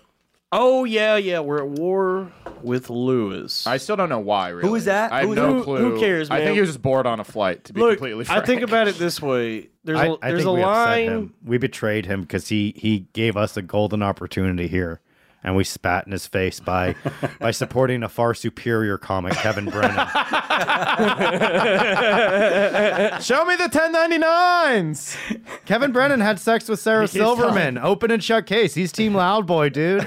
Oh yeah, yeah. We're at war with Luis. I still don't know why. Really, is that? I have Who is no that? clue. Who cares, I man? think he was just bored on a flight. To be Look, completely frank, I think about it this way. There's I, a I there's think a we upset line. him. We betrayed him because he he gave us a golden opportunity here, and we spat in his face by by supporting a far superior comic, Kevin Brennan. Show me the 1099s. Kevin Brennan had sex with Sarah Silverman. Open and shut case. He's Team Loud Boy, dude.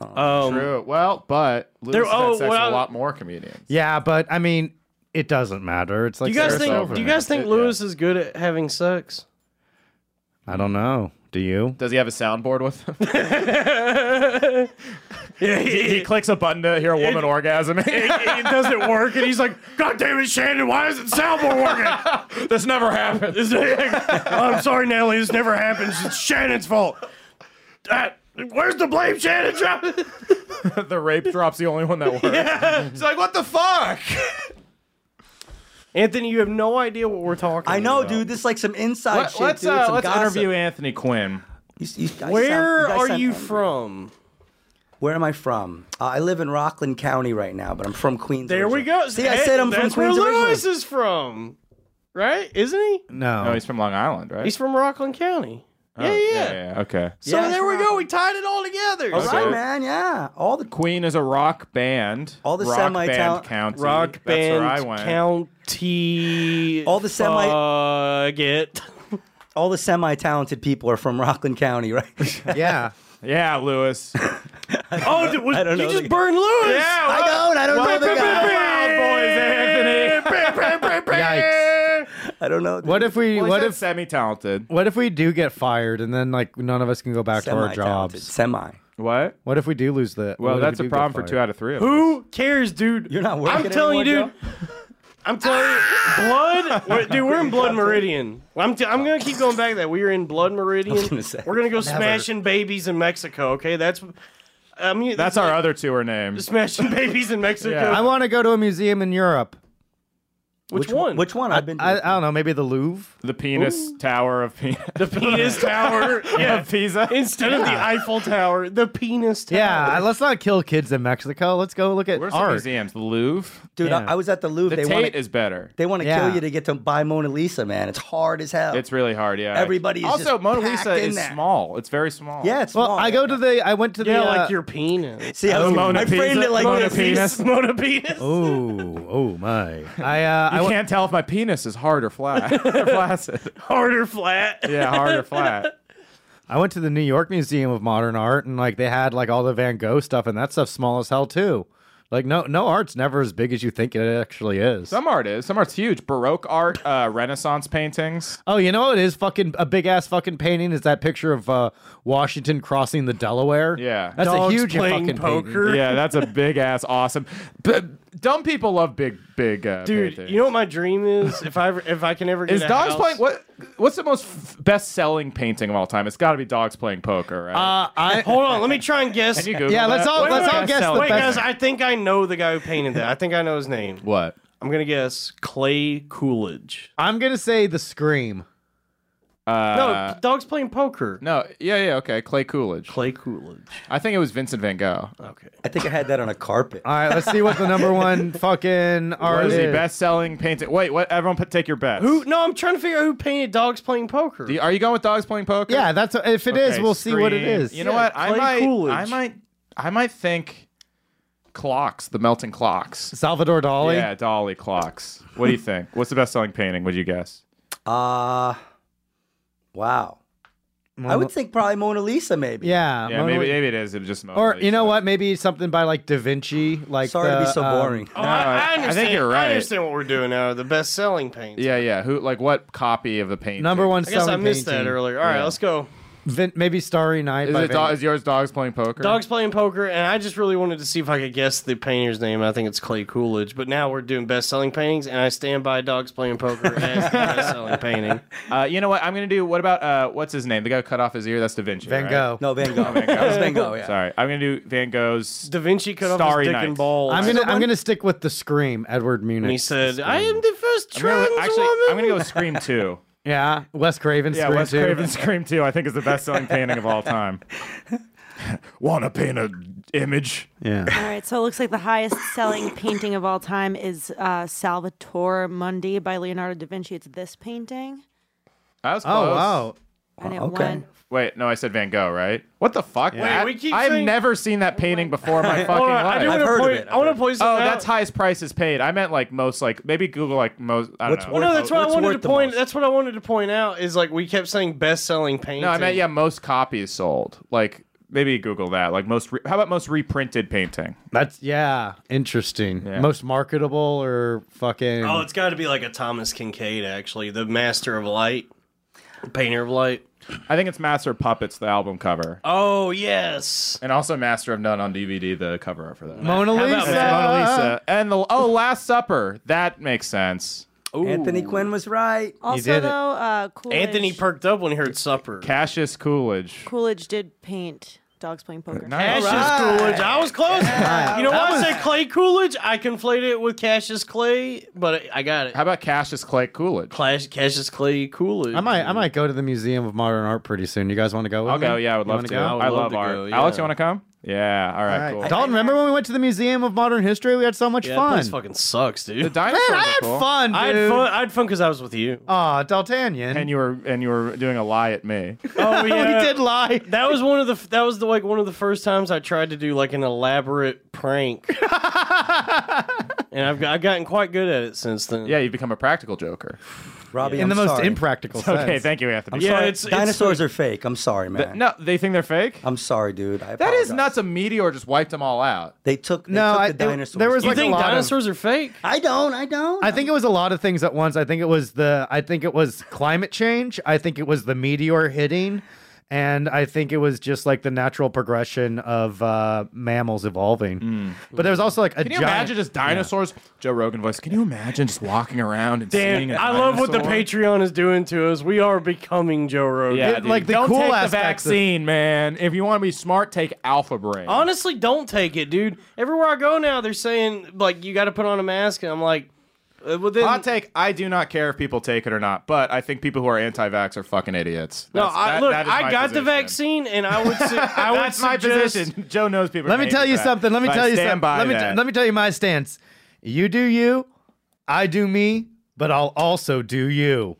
Um, True. Well, but Luis There- has had oh, sex with well, a lot more comedians. Yeah, but I mean, it doesn't matter. It's like do like you guys Sarah think? Silverman. Do you guys think Yeah. Luis is good at having sex? I don't know. Do you? Does he have a soundboard with him? Yeah, he, he clicks a button to hear a woman orgasm. it doesn't work, and he's like, "God damn it, Shannon! Why isn't soundboard working?" this never happened. I'm sorry, Nelly. This never happens. It's Shannon's fault. Uh, where's the blame, Shannon? the rape drop's the only one that works. He's like, what the fuck? Anthony, you have no idea what we're talking. About. I know, about. dude. This is like some inside Let, shit, us dude. uh, some let's gossip. interview Anthony Quinn. You- you Where sound- you are you angry. from? Where am I from? Uh, I live in Rockland County right now, but I'm from Queens. There we go. See, I said I'm from Queens. that's where Queens originally. Luis is from, right? Isn't he? No. No, he's from Long Island, right? He's from Rockland County. Oh, yeah, yeah. yeah, yeah, Okay. So Yeah, there we go. We tied it all together. All Okay. right, man. Yeah, all the Queen is a rock band. All the rock semi-talent- band county. Rock That's band where I went. County. All the semi- Get. all the semi-talented people are from Rockland County, right? Yeah. Yeah, Luis. Oh, did, was, I don't you know just the- burned Luis. yeah, I don't. I don't know the guy. Wild Boys, Anthony. Yikes. I don't know. What if we? Well, what what if? semi-talented? What if we do get fired and then like none of us can go back to our jobs? Semi. What? What if we do lose the? Well, that's we a problem for two out of three of us. Who cares, dude? You're not working I'm telling you, dude. I'm telling you, blood. we're- dude, we're in Blood Meridian. I'm, t- I'm gonna keep going back to that. We are in Blood Meridian. gonna say, we're gonna go smashing babies in Mexico. Okay, that's. Uh, I mean, That's our other two are named. smashing babies in Mexico. Yeah. I want to go to a museum in Europe. Which, one? Which one? I've been. I, I don't know. Maybe the Louvre. The penis tower of penis. The penis tower. Yeah. of Pisa. Instead of the Eiffel Tower, the penis tower. Yeah. Let's not kill kids in Mexico. Let's go look at Where's the museums? The Louvre. Dude, Yeah. I, I was at the Louvre. The they Tate want to. is better. They want to Yeah. kill you to get to buy Mona Lisa, man. It's hard as hell. It's really hard. Yeah. Everybody is also just Mona Lisa in is there. small. It's very small. yeah, it's Well, small, I go to the. I went to the. Yeah, uh, like your penis. See, I, was, Mona I framed Pisa- it like Mona this. penis. Mona penis. Oh, oh my! I I can't tell if my penis is hard or flat. or flaccid. Harder flat. Yeah, hard or flat. I went to the New York Museum of Modern Art and like they had like all the Van Gogh stuff and that stuff's small as hell too. Like no no art's never as big as you think it actually is. Some art is. Some art's huge. Baroque art, uh, Renaissance paintings. oh, you know what is? Fucking a big ass fucking painting is that picture of uh, Washington crossing the Delaware. Yeah. that's Dogs a huge playing fucking poker. painting. yeah, that's a big ass awesome. But dumb people love big, big. Uh, Dude, paintings. you know what my dream is? If I ever, if I can ever get Is a dogs house- playing what? What's the most f- best-selling painting of all time? It's got to be dogs playing poker, right? Uh, I Hold on, let me try and guess. Can you Google yeah, let's that? all- What's let's the all guess the Wait, best- guys, I think I know the guy who painted that. I think I know his name. What? I'm gonna guess Clay Coolidge. I'm gonna say the scream. Uh, no, dogs playing poker. no, yeah, yeah, okay. Clay Coolidge. Clay Coolidge. I think it was Vincent Van Gogh. Okay. I think I had that on a carpet. All right, let's see what the number one fucking What art is is. the best-selling painting? Wait, what? Everyone, put, take your bets. Who? No, I'm trying to figure out who painted dogs playing poker. Do you- are you going with dogs playing poker? Yeah, that's if it is, Okay, we'll see what it Scream. is. You know Yeah, what? I Clay might, Coolidge. I might, I might think clocks, the melting clocks. Salvador Dali. Yeah, Dali clocks. What do you think? What's the best-selling painting? Would you guess? Uh wow. I would think probably Mona Lisa, maybe. Yeah, Yeah, Mona maybe, Lisa. maybe it is. It just Mona Or you know Lisa. what? Maybe something by like Da Vinci. Like Sorry to be the, so um, boring. Oh, No, I, I I- I think you're right. I understand what we're doing now. The best-selling painting. Yeah, yeah. Who? Like what copy of the painting? Number one I guess I selling missed that earlier. All right, Yeah. let's go. Vin- maybe Starry Night. Is by it? Do- is yours dogs playing poker? Dogs playing poker, and I just really wanted to see if I could guess the painter's name. I think it's Clay Coolidge. But now we're doing best-selling paintings, and I stand by Dogs playing poker as the best-selling painting. Uh, you know what? I'm gonna do. What about uh, what's his name? The guy who cut off his ear. That's Da Vinci. Van right? Gogh. No, Van Gogh. That was Van Gogh, yeah. Sorry, I'm gonna do Van Gogh's. Da Vinci cut off Starry his dick Night. and balls. I'm gonna I'm gonna stick with the Scream. Edward Munich. and he said, "I am the first I'm trans gonna- actually, woman." I'm gonna go with Scream Two. Yeah, Wes Craven. Yeah, Scream Wes too. Craven's Scream 2, I think, is the best selling painting of all time. Wanna paint a image? Yeah. All right, so it looks like the highest selling painting of all time is uh, Salvator Mundi by Leonardo da Vinci. It's this painting. That was close. Oh wow. And it okay. won. Wait, no, I said Van Gogh, right? What the fuck? Wait, we keep I've saying- never seen that painting before in my fucking Hold on, I life. do want I've to heard of point. it. I want I've to point Oh, something that's out. highest prices paid. I meant like most, like maybe Google like most. I don't What's know. worth- Well, no, that's what I What's wanted worth to the point. most? That's what I wanted to point out. Is like we kept saying best-selling painting. No, I meant yeah, most copies sold. Like maybe Google that. Like most. Re- how about most reprinted painting? That's yeah, interesting. Yeah. Most marketable or fucking. Oh, it's got to be like a Thomas Kinkade, actually, the master of light, the painter of light. I think it's Master of Puppets, the album cover, Oh yes, and also Master of None on DVD, the cover art for that. Mona How Lisa. about It's Mona Lisa and the oh Last Supper. That makes sense. Anthony Quinn was right. Also, did it. though, uh, Coolidge, Anthony perked up when he heard supper. Cassius Coolidge. Coolidge did paint dogs playing poker. Nice. Cassius Coolidge. I was close. You know That why I was- said Clay Coolidge? I conflated it with Cassius Clay, but I got it. How about Cassius Clay Coolidge? Clash, Cassius Clay Coolidge. I might I might go to the Museum of Modern Art pretty soon. You guys want to go? With I'll me? go. Yeah, I would You love wanna to. go? I, I love love to art. go, Alex, you want to come? Yeah. All right. All right. Cool. Dalton, remember when we went to the Museum of Modern History? We had so much Yeah, that fun. place fucking sucks, the dude. dinosaurs Man, I had cool. fun, dude. I had fun. I had fun because I was with you. Aw, D'Artagnan. And you were and you were doing a lie at me. Oh yeah, we did lie. That was one of the. That was the like one of the first times I tried to do like an elaborate prank, and I've I've gotten quite good at it since then. yeah, you've become a practical joker. Robbie, In I'm the most sorry. impractical sense. Okay, thank you, Anthony. yeah. Sorry. It's, it's Dinosaurs are fake. I'm sorry, man. Th- no, they think they're fake. I'm sorry, dude. I That is nuts. A meteor just wiped them all out. They took, they No, took I- the there- dinosaurs. there was You like a think lot of- dinosaurs are fake? I don't. I don't. I think it was a lot of things at once. I think it was the I think it was climate change. I think it was the meteor hitting. And I think it was just like the natural progression of uh, mammals evolving. But there was also like a. Can you giant, imagine just dinosaurs? Joe Rogan voice. Can you imagine just walking around and seeing Dan, a I love what the? Patreon is doing to us. We are becoming Joe Rogan. Yeah, It- dude. like the don't cool take the aspects of- vaccine, man. If you want to be smart, take Alpha Brain. Honestly, don't take it, dude. Everywhere I go now, they're saying like you got to put on a mask, and I'm like, uh, well, then, Hot take: I do not care if people take it or not, but I think people who are anti-vax are fucking idiots. no, That's- I, that- look, that is my I got the position. vaccine, and I would, su- I would That's my suggest. position. Joe knows people. Let me tell you that, something. Let me but tell you something. by Let me that. let me tell you my stance. You do you, I do me, but I'll also do you.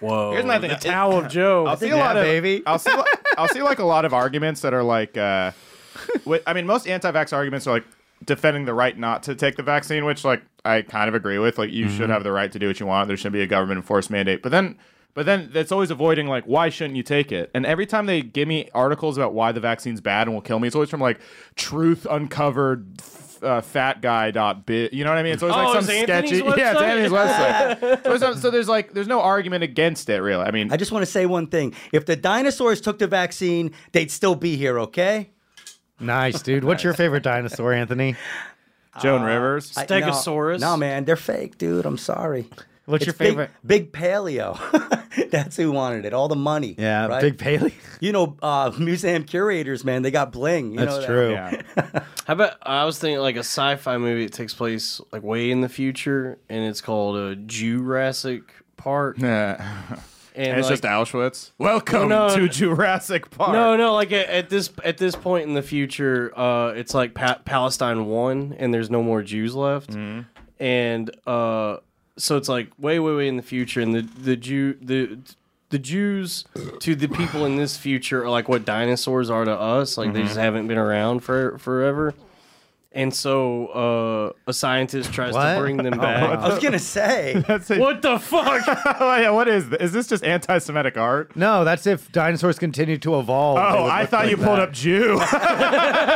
Whoa, Here's my thing. The Towel of Joe. I'll see Yeah, a lot of baby. I'll see. I'll see like a lot of arguments that are like. Uh, wi- I mean, most anti-vax arguments are like defending the right not to take the vaccine, which like I kind of agree with. Like, you Mm-hmm. should have the right to do what you want. There shouldn't be a government enforced mandate. But then But then it's always avoiding like why shouldn't you take it? And every time they give me articles about why the vaccine's bad and will kill me, it's always from like truth uncovered. Uh, fat guy dot bit you know what I mean? It's always Oh, like it's some Anthony's sketchy yeah, it's? Anthony's website. so, there's- so there's like there's no argument against it really. I mean, I just want to say one thing. If the dinosaurs took the vaccine, they'd still be here, okay? Nice, dude. What's your favorite dinosaur, Anthony? Joan Rivers. I- Stegosaurus. No, no, man, they're fake, dude. I'm sorry. What's It's your big- favorite? Big, paleo. That's who wanted it. All the money. Yeah, right? Big Paley. You know, uh, museum curators, man, they got bling. You know That's that? true. yeah. How about I was thinking like a sci-fi movie that takes place like way in the future, and it's called a Jurassic Park. Yeah. And And it's like, just Auschwitz. Welcome No, to. Jurassic Park. no, no, like at, at this at this point in the future, uh, it's like pa- Palestine won, and there's no more Jews left, Mm-hmm. and uh, so it's like way, way, way in the future, and the the Jew the the Jews to the people in this future are like what dinosaurs are to us, like they Mm-hmm. just haven't been around for forever. And so uh, a scientist tries What? to bring them back. I was gonna say. That's it. what the fuck? oh, yeah, what is this? Is this just anti-Semitic art? No, that's if dinosaurs continue to evolve. they Oh, would I look thought like you pulled that. up Jew.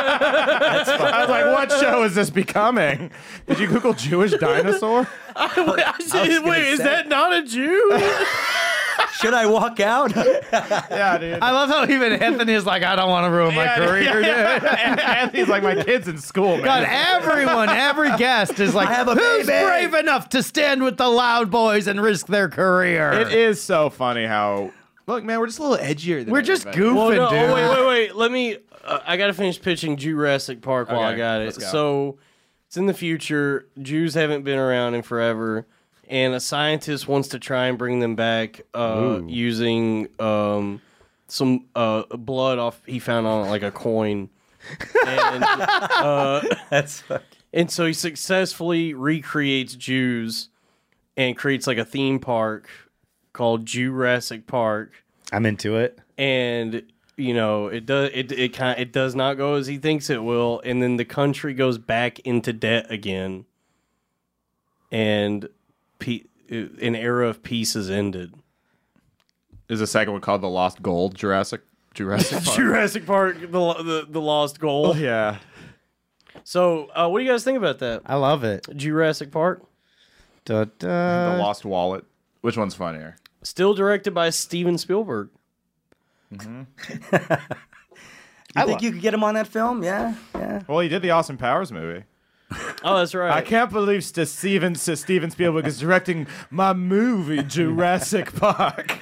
I was like, what show is this becoming? Did you Google Jewish dinosaur? I said, gonna wait, is say- that not a Jew? Should I walk out? Yeah, dude. I love how even Anthony is like, I don't want to ruin my Yeah, career. dude. And Anthony's like, my kid's in school, man. God, everyone, every guest is like, have a who's baby." brave enough to stand with the loud boys and risk their career? it is so funny how. Look, man, we're just a little edgier than We're just goofing, well, no, dude. oh, wait, wait, wait. Let me. Uh, I got to finish pitching Jurassic Park while I got it. let's go. So it's in the future. Jews haven't been around in forever, and a scientist wants to try and bring them back uh, using um, some uh, blood off he found on like a coin. and, uh, That's fuck- and so he successfully recreates Jews and creates like a theme park called Jurassic Park I'm into it. and you know it does it it kind it does not go as he thinks it will and then the country goes back into debt again and pe- an era of peace is ended Is the second one called The Lost Gold Jurassic Jurassic Park? Jurassic Park the, the the lost gold yeah. so uh, what do you guys think about that I love it. Jurassic Park Da, The. Lost Wallet. Which one's funnier? still directed by Steven Spielberg I think you could get him on that film? Yeah, yeah. Well, he did the Austin Powers movie. oh that's right I can't believe St- Steven Steven Spielberg is directing my movie Jurassic Park.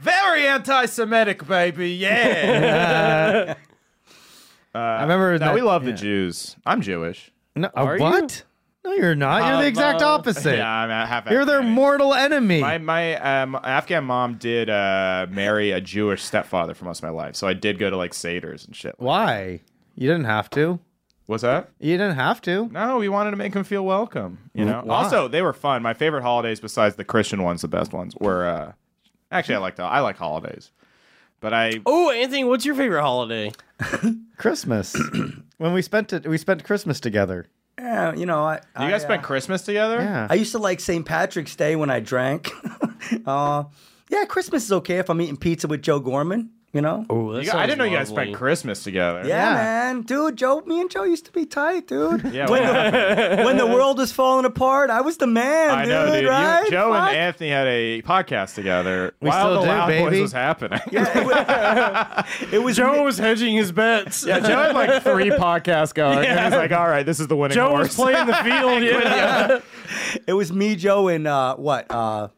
Very anti-Semitic, baby. Yeah. I remember now that- we love yeah. the Jews. I'm Jewish. No, uh, Are you? what? No, you're not. You're the exact uh, opposite. Yeah, I'm a half. You're their mortal enemy. My my um, Afghan mom did uh, marry a Jewish stepfather for most of my life, so I did go to like seders and shit. Why? You didn't have to. What's that? You didn't have to. No, we wanted to make them feel welcome. You know. Why? Also, they were fun. My favorite holidays, besides the Christian ones, the best ones were. Uh, actually, I like the I like holidays, but I oh Anthony what's your favorite holiday Christmas. when we spent it, we spent Christmas together. Yeah, you know, I. you I, guys spent uh, Christmas together. Yeah. I used to like St. Patrick's Day when I drank. uh, yeah, Christmas is okay if I'm eating pizza with Joe Gorman. You know. oh You guys- I didn't know you guys spent Christmas together. Yeah, Yeah. man, dude, Joe, me and Joe used to be tight, dude. Yeah, when, the, when the world was falling apart, I was the man, I dude. know, dude. You- Joe Fuck. and Anthony had a podcast together We while still the do, Loud Boys was happening. It was Joe was hedging his bets Yeah, Joe had like three podcasts going, and he's like, "All right, this is the winning Joe horse." was playing the field yeah. It was me, Joe, and uh, what? Uh,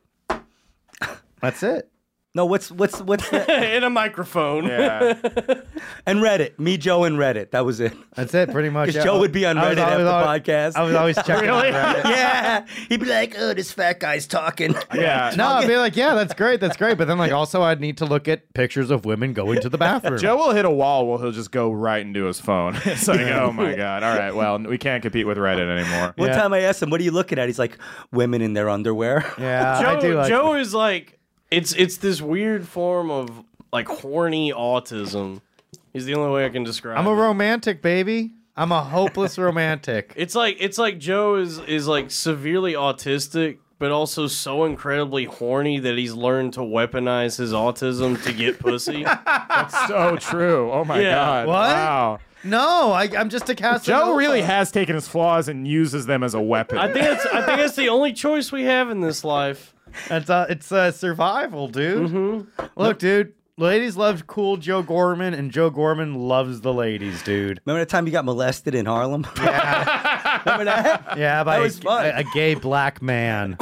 That's it. No, what's what's what's the, in a microphone yeah, and Reddit? Me, Joe, and Reddit. That was it. That's it, pretty much. Because Yeah. Joe would be on I was Reddit after always- the podcast. I was always checking. Really? Reddit. yeah, he'd be like, "Oh, this fat guy's talking." yeah. No, I'd be like, yeah, that's great, that's great. But then, like, also, I'd need to look at pictures of women going to the bathroom. Joe will hit a wall where he'll just go right into his phone. It's like, oh my god! All right, well, we can't compete with Reddit anymore. One Yeah. time I asked him, "What are you looking at?" He's like, "Women in their underwear." yeah, Joe, I do like. Joe is like it's it's this weird form of like horny autism. Is the only way I can describe. I'm a it. romantic baby. I'm a hopeless romantic. It's like it's like Joe is is like severely autistic, but also so incredibly horny that he's learned to weaponize his autism to get pussy. That's so true. Oh my Yeah. god. What? Wow. No, I, I'm just a cast. Joe really has taken his flaws and uses them as a weapon. I think it's I think that's the only choice we have in this life. It's uh, it's uh, survival, dude. Mm-hmm. Look, dude. Ladies love cool Joe Gorman, and Joe Gorman loves the ladies, dude. Remember the time you got molested in Harlem? Remember that? Yeah, by was a, fun. a, a gay black man.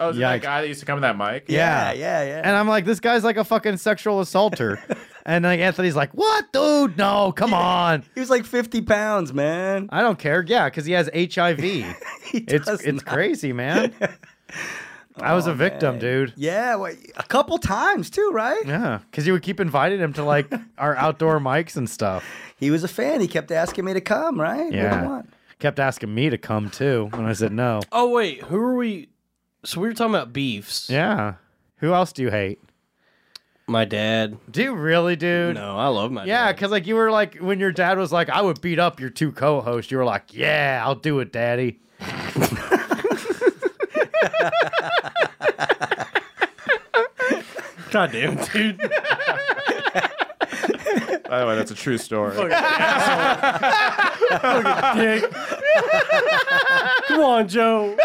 oh, is it Yikes. that guy that used to come with that mic? Yeah, yeah, yeah. And I'm like, this guy's like a fucking sexual assaulter. and like Anthony's like, what, dude? No, come on. He was like 50 pounds, man. I don't care. Yeah, because he has HIV. He it's does it's not. crazy, man. I was a oh, victim, man. dude. Yeah, well, a couple times too, right? Yeah, because you would keep inviting him to like our outdoor mics and stuff. He was a fan. He kept asking me to come, right? What do you Yeah. want? Kept asking me to come too, and I said no. Oh wait, who are we? So we were talking about beefs. Yeah. Who else do you hate? My dad. Do you really, dude? No, I love my Yeah, dad. because like you were like when your dad was like, I would beat up your two co-hosts. You were like, Yeah, I'll do it, daddy. God damn, dude. By the way, that's a true story. Dick. Come on, Joe.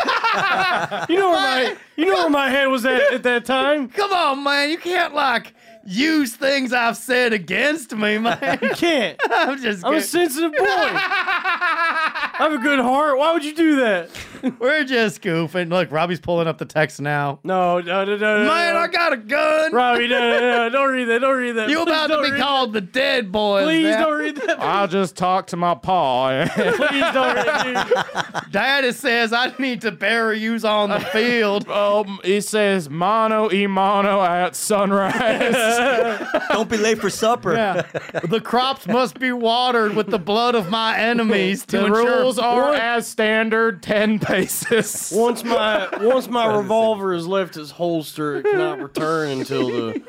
You know where my you know where my head was at at that time. Come on, man. You can't like use things I've said against me, man. You can't. I'm just I'm a sensitive boy. I have a good heart. Why would you do that? We're just goofing. Look, Robbie's pulling up the text now. No, no, no, no. no, Man, no. I got a gun. Robbie, no, no, no, don't read that. Don't read that. You Please about to be read called the dead boy? Please now. don't read that. I'll just talk to my pa. Please don't read that. Daddy says I need to bury yous on the field. um, he says mono e mono at sunrise. Don't be late for supper. Yeah. the crops must be watered with the blood of my enemies to the ensure rules are as standard ten paces. Once my once my revolver has left its holster, it cannot return until the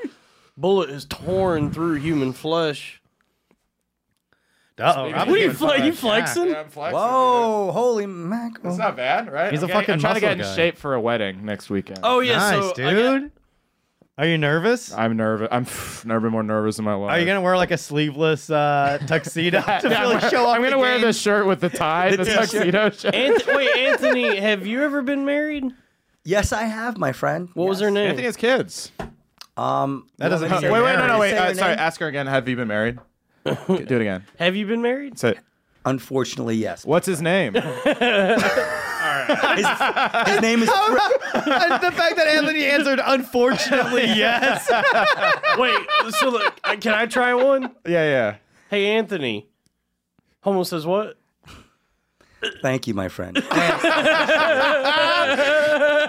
bullet is torn through human flesh. Uh-oh, What Robbie's What are you, getting fle- you fucking flexing? Yeah, I'm flexing, dude. Whoa, holy mackerel. It's not bad, right? He's I'm a getting- fucking I'm trying to get in guy. shape for a wedding next weekend. Oh yeah, nice, so I dude. Got- Are you nervous? I'm nervous. I'm never been more nervous in my life. Are you gonna wear like a sleeveless uh, tuxedo to Yeah, really I'm, show off? I'm gonna the wear game? the shirt with the tie, the, t-shirt. tuxedo shirt. Anth- wait, Anthony, have you ever been married? Yes, I have, my friend. What was her Yes. name? Anthony has kids. Um, That doesn't want me mean to Wait, say wait, her no, no, wait. Uh, sorry, ask her again. Have you been married? Do it again. Have you been married? Say, Unfortunately, yes. what's his name? His, his name is. And the fact that Anthony answered, unfortunately, yes. Wait, so look, can I try one? yeah, yeah. Hey, Anthony. Homo says what? Thank you, my friend.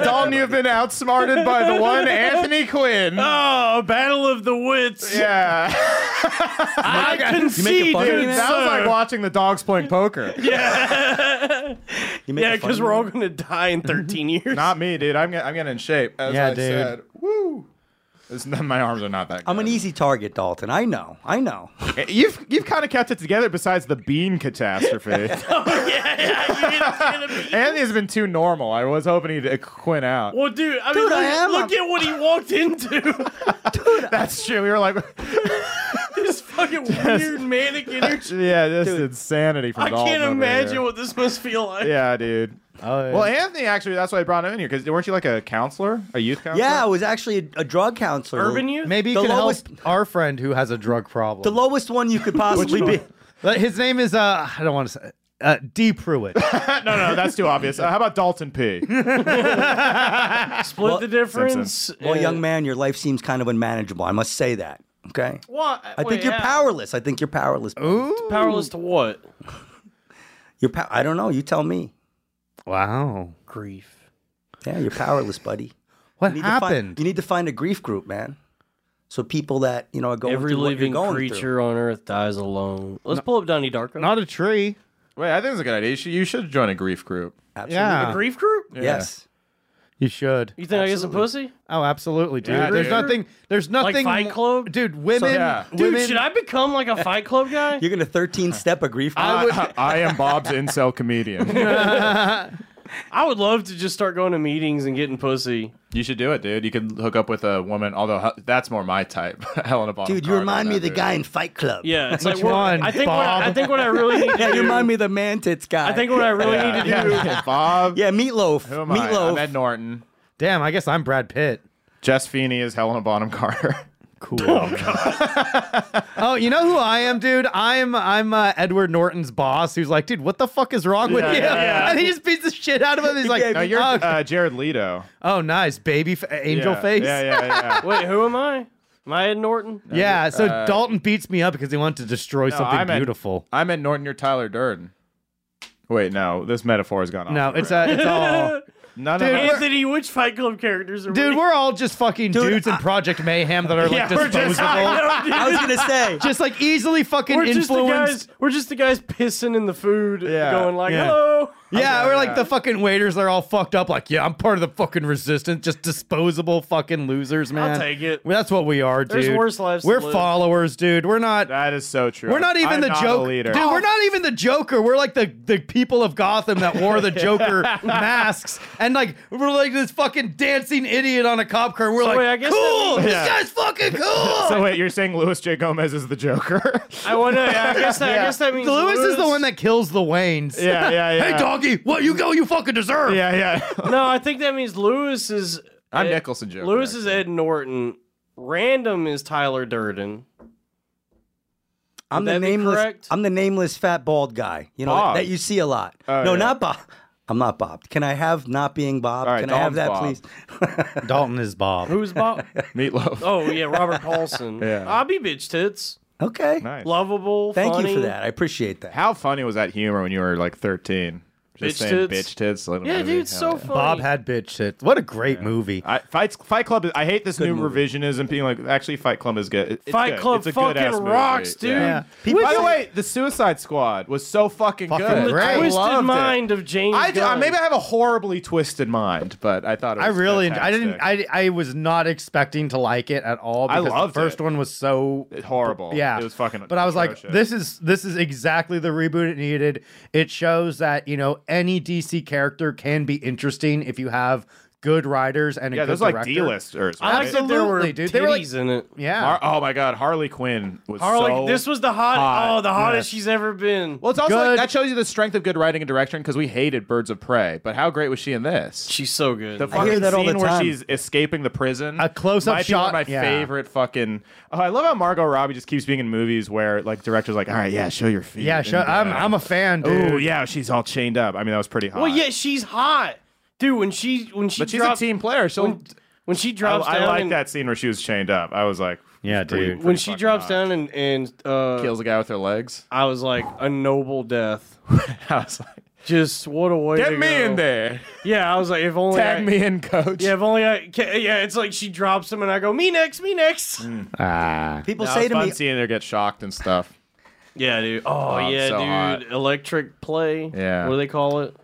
Dalton, you've been outsmarted by the one Anthony Quinn. Oh, battle of the wits. Yeah, I concede, fun of good me, man? that was like watching the dogs playing poker. You make Yeah, because we're all going to die in 13 years. Not me, dude. I'm get- I'm getting in shape. As Yeah, I dude. said. Woo. It's not, my arms are not that. Good. I'm an easy target, Dalton. I know. I know. You've you've kind of kept it together. Besides the bean catastrophe, yeah, yeah, it's gonna be. Anthony's been too normal. I was hoping he'd uh, Quinn out. Well, dude, I Dude, mean, I look, am. look at what he walked into. dude, That's true. We were like, this fucking weird manic energy. yeah, this is insanity from I Dalton can't imagine here. what this must feel like. Yeah, dude. Oh, yeah. Well, Anthony, actually, that's why I brought him in here because weren't you like a counselor, a youth counselor? Yeah, I was actually a, a drug counselor. Urban youth? Maybe you The can lowest- help our friend who has a drug problem. The lowest one you could possibly be. But His name is uh, I don't want to say uh, D. Pruitt. no, no, that's too obvious. Uh, how about Dalton P? Split the difference. Well, young man, your life seems kind of unmanageable. I must say that. Okay. What? I think you're powerless. I think you're powerless. Ooh. Powerless to what? You're. pow- I don't know. You tell me. Wow. Grief. Yeah, you're powerless, buddy. What You need to find- happened? you need to find a grief group, man. So people that you know are going Every through what living you're going creature through. on earth dies alone. Let's pull up Donnie Darko. Not a tree. Wait, I think it's a good idea. You should, you should join a grief group. Absolutely. Yeah. A grief group? Yes. You should. You think I get some pussy? Oh, absolutely, dude. Yeah, there's dude. nothing. There's nothing. Like Fight Club? dude. Women. yeah. Dude, women should I become like a Fight Club guy? You're gonna 13 step a grief group. I, I am Bob's incel comedian. I would love to just start going to meetings and getting pussy. You should do it, dude. You could hook up with a woman, although that's more my type. Helena Bonham Dude, you Carter, remind me of the dude. guy in Fight Club. Yeah, it's Which like what- one, I think what I, I think what I really need to Yeah, do. you remind me of the man tits guy. I think what I really need to do. Yeah, yeah, Bob. Yeah, Meatloaf. Who am I? Meatloaf. I'm Ed Norton. Damn, I guess I'm Brad Pitt. Jess Feeney is Helena Bonham Carter. Cool. Oh, you know who I am, dude? I'm I'm uh, Edward Norton's boss, who's like, dude, what the fuck is wrong with Yeah, you? yeah, yeah. And he just beats the shit out of him. He's like, Yeah, No, you're oh, uh, Jared Leto. oh, nice, baby, f- angel yeah. face. Yeah, yeah, yeah. Wait, who am I? Am I Ed Norton? Yeah, so Uh, Dalton beats me up because he wanted to destroy No, something I'm Ed- beautiful. I'm Ed Norton. You're Tyler Durden. Wait, no, this metaphor has gone off. No, it's rails. uh, it's all. None dude, of we're- us. Anthony, which Fight Club characters are Dude, we? we're all just fucking Dude, dudes in Project Mayhem that are like Yeah, we're disposable. just- I was gonna say. just like easily fucking We're just the influenced. guys. We're just the guys pissing in the food, Yeah, going like, yeah. "Hello." Yeah, we're like the fucking waiters. They're all fucked up. Like, yeah, I'm part of the fucking resistance. Just disposable fucking losers, man. I'll take it. Well, that's what we are, dude. There's worse lives to We're live. followers, dude. We're not. That is so true. We're not even I'm the not joke, a leader. dude. We're not even the Joker. We're like the the people of Gotham that wore the Joker masks, and like we're like this fucking dancing idiot on a cop car. And we're So like, wait, I guess cool. that This Yeah. guy's fucking cool. So wait, you're saying Luis J. Gomez is the Joker? I want to. I guess that. I guess that means Luis is the one that kills the Waynes. yeah, yeah, yeah. Hey, doggy, what you go? You fucking deserve. Yeah, yeah. No, I think that means Luis is. I'm Ed- Nicholson Joker. Luis is Ed Norton. Random is Tyler Durden. I'm Would the nameless. I'm the nameless fat bald guy. You know Bob. that you see a lot. Oh, no, yeah. not Bob. I'm not Bob. Can I have not being Bob? All right, Can I have that, Bob. please? Dalton is Bob. Who's Bob? Meatloaf. oh yeah, Robert Paulson. Yeah. I'll be bitch tits. Okay. Nice. Lovable. Thank funny. you for that. I appreciate that. How funny was that humor when you were like 13? Just Bitch saying tits. bitch tits. in Yeah, movie? dude, it's so Hell yeah. funny. Bob had bitch shit. What a great movie. I, Fight Fight Club. is- I hate this new movie. revisionism being like. Actually, Fight Club is good. It- it's Fight good. Club it's a fucking good-ass movie. rocks, dude. Yeah. By the way, the Suicide Squad was so fucking, Fucking good. great. I Twisted loved mind it. of James. I, do- Gunn. maybe I have a horribly twisted mind, but I thought it I was really, I didn't, fantastic. I, I was not expecting to like it at all. I Because loved the first it. one was so It's horrible. Yeah, it was fucking. But I was like, atrocious. this is this is exactly the reboot it needed. It shows that you know any DC character can be interesting if you have good writers and a Yeah, good those like director. D-listers. I like that there were Absolutely, dude. They were like- titties in it. Yeah, Har- oh my god, Harley Quinn was Harley, so. this was the hot, hot. oh, the hottest Yes. she's ever been. well, it's also like, that shows you the strength of good writing and direction because we hated Birds of Prey, but how great was she in this? She's so good. The I hear fucking that all scene the where time. she's escaping the prison. A close-up might be one shot, of my yeah. favorite fucking. Oh, I love how Margot Robbie just keeps being in movies where like directors like, all right, yeah, show your feet. yeah. And, Sure, I'm uh, I'm a fan, dude. Oh yeah, she's all chained up. I mean, that was pretty hot. well, yeah, she's hot, dude. When she when she but she's dropped, a team player. She'll. when, when she I, drops I down like and, that scene where she was chained up. I was like, Yeah, dude. pretty when she drops hot. down and and uh, kills a guy with her legs. I was like a noble death. I was like, Just what a way to get me go. in there. Yeah, I was like, if only Tag I, me in, coach. Yeah, if only I. Yeah, it's like she drops him and I go me next, me next. Ah, People No, say it's to fun me, seeing her get shocked and stuff. Yeah, dude. Oh, Oh, yeah, so dude. hot. Electric play. Yeah. What do they call it?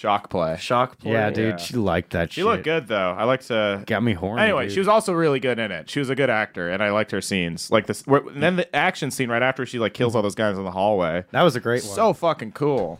Shock play. Shock play. yeah, dude. Yeah. She liked that She shit. looked good though. I liked to. Got me horny. Anyway, dude. she was also really good in it. She was a good actor, and I liked her scenes. Like this, where, and then the action scene right after she like kills all those guys in the hallway. That was a great one. So fucking cool.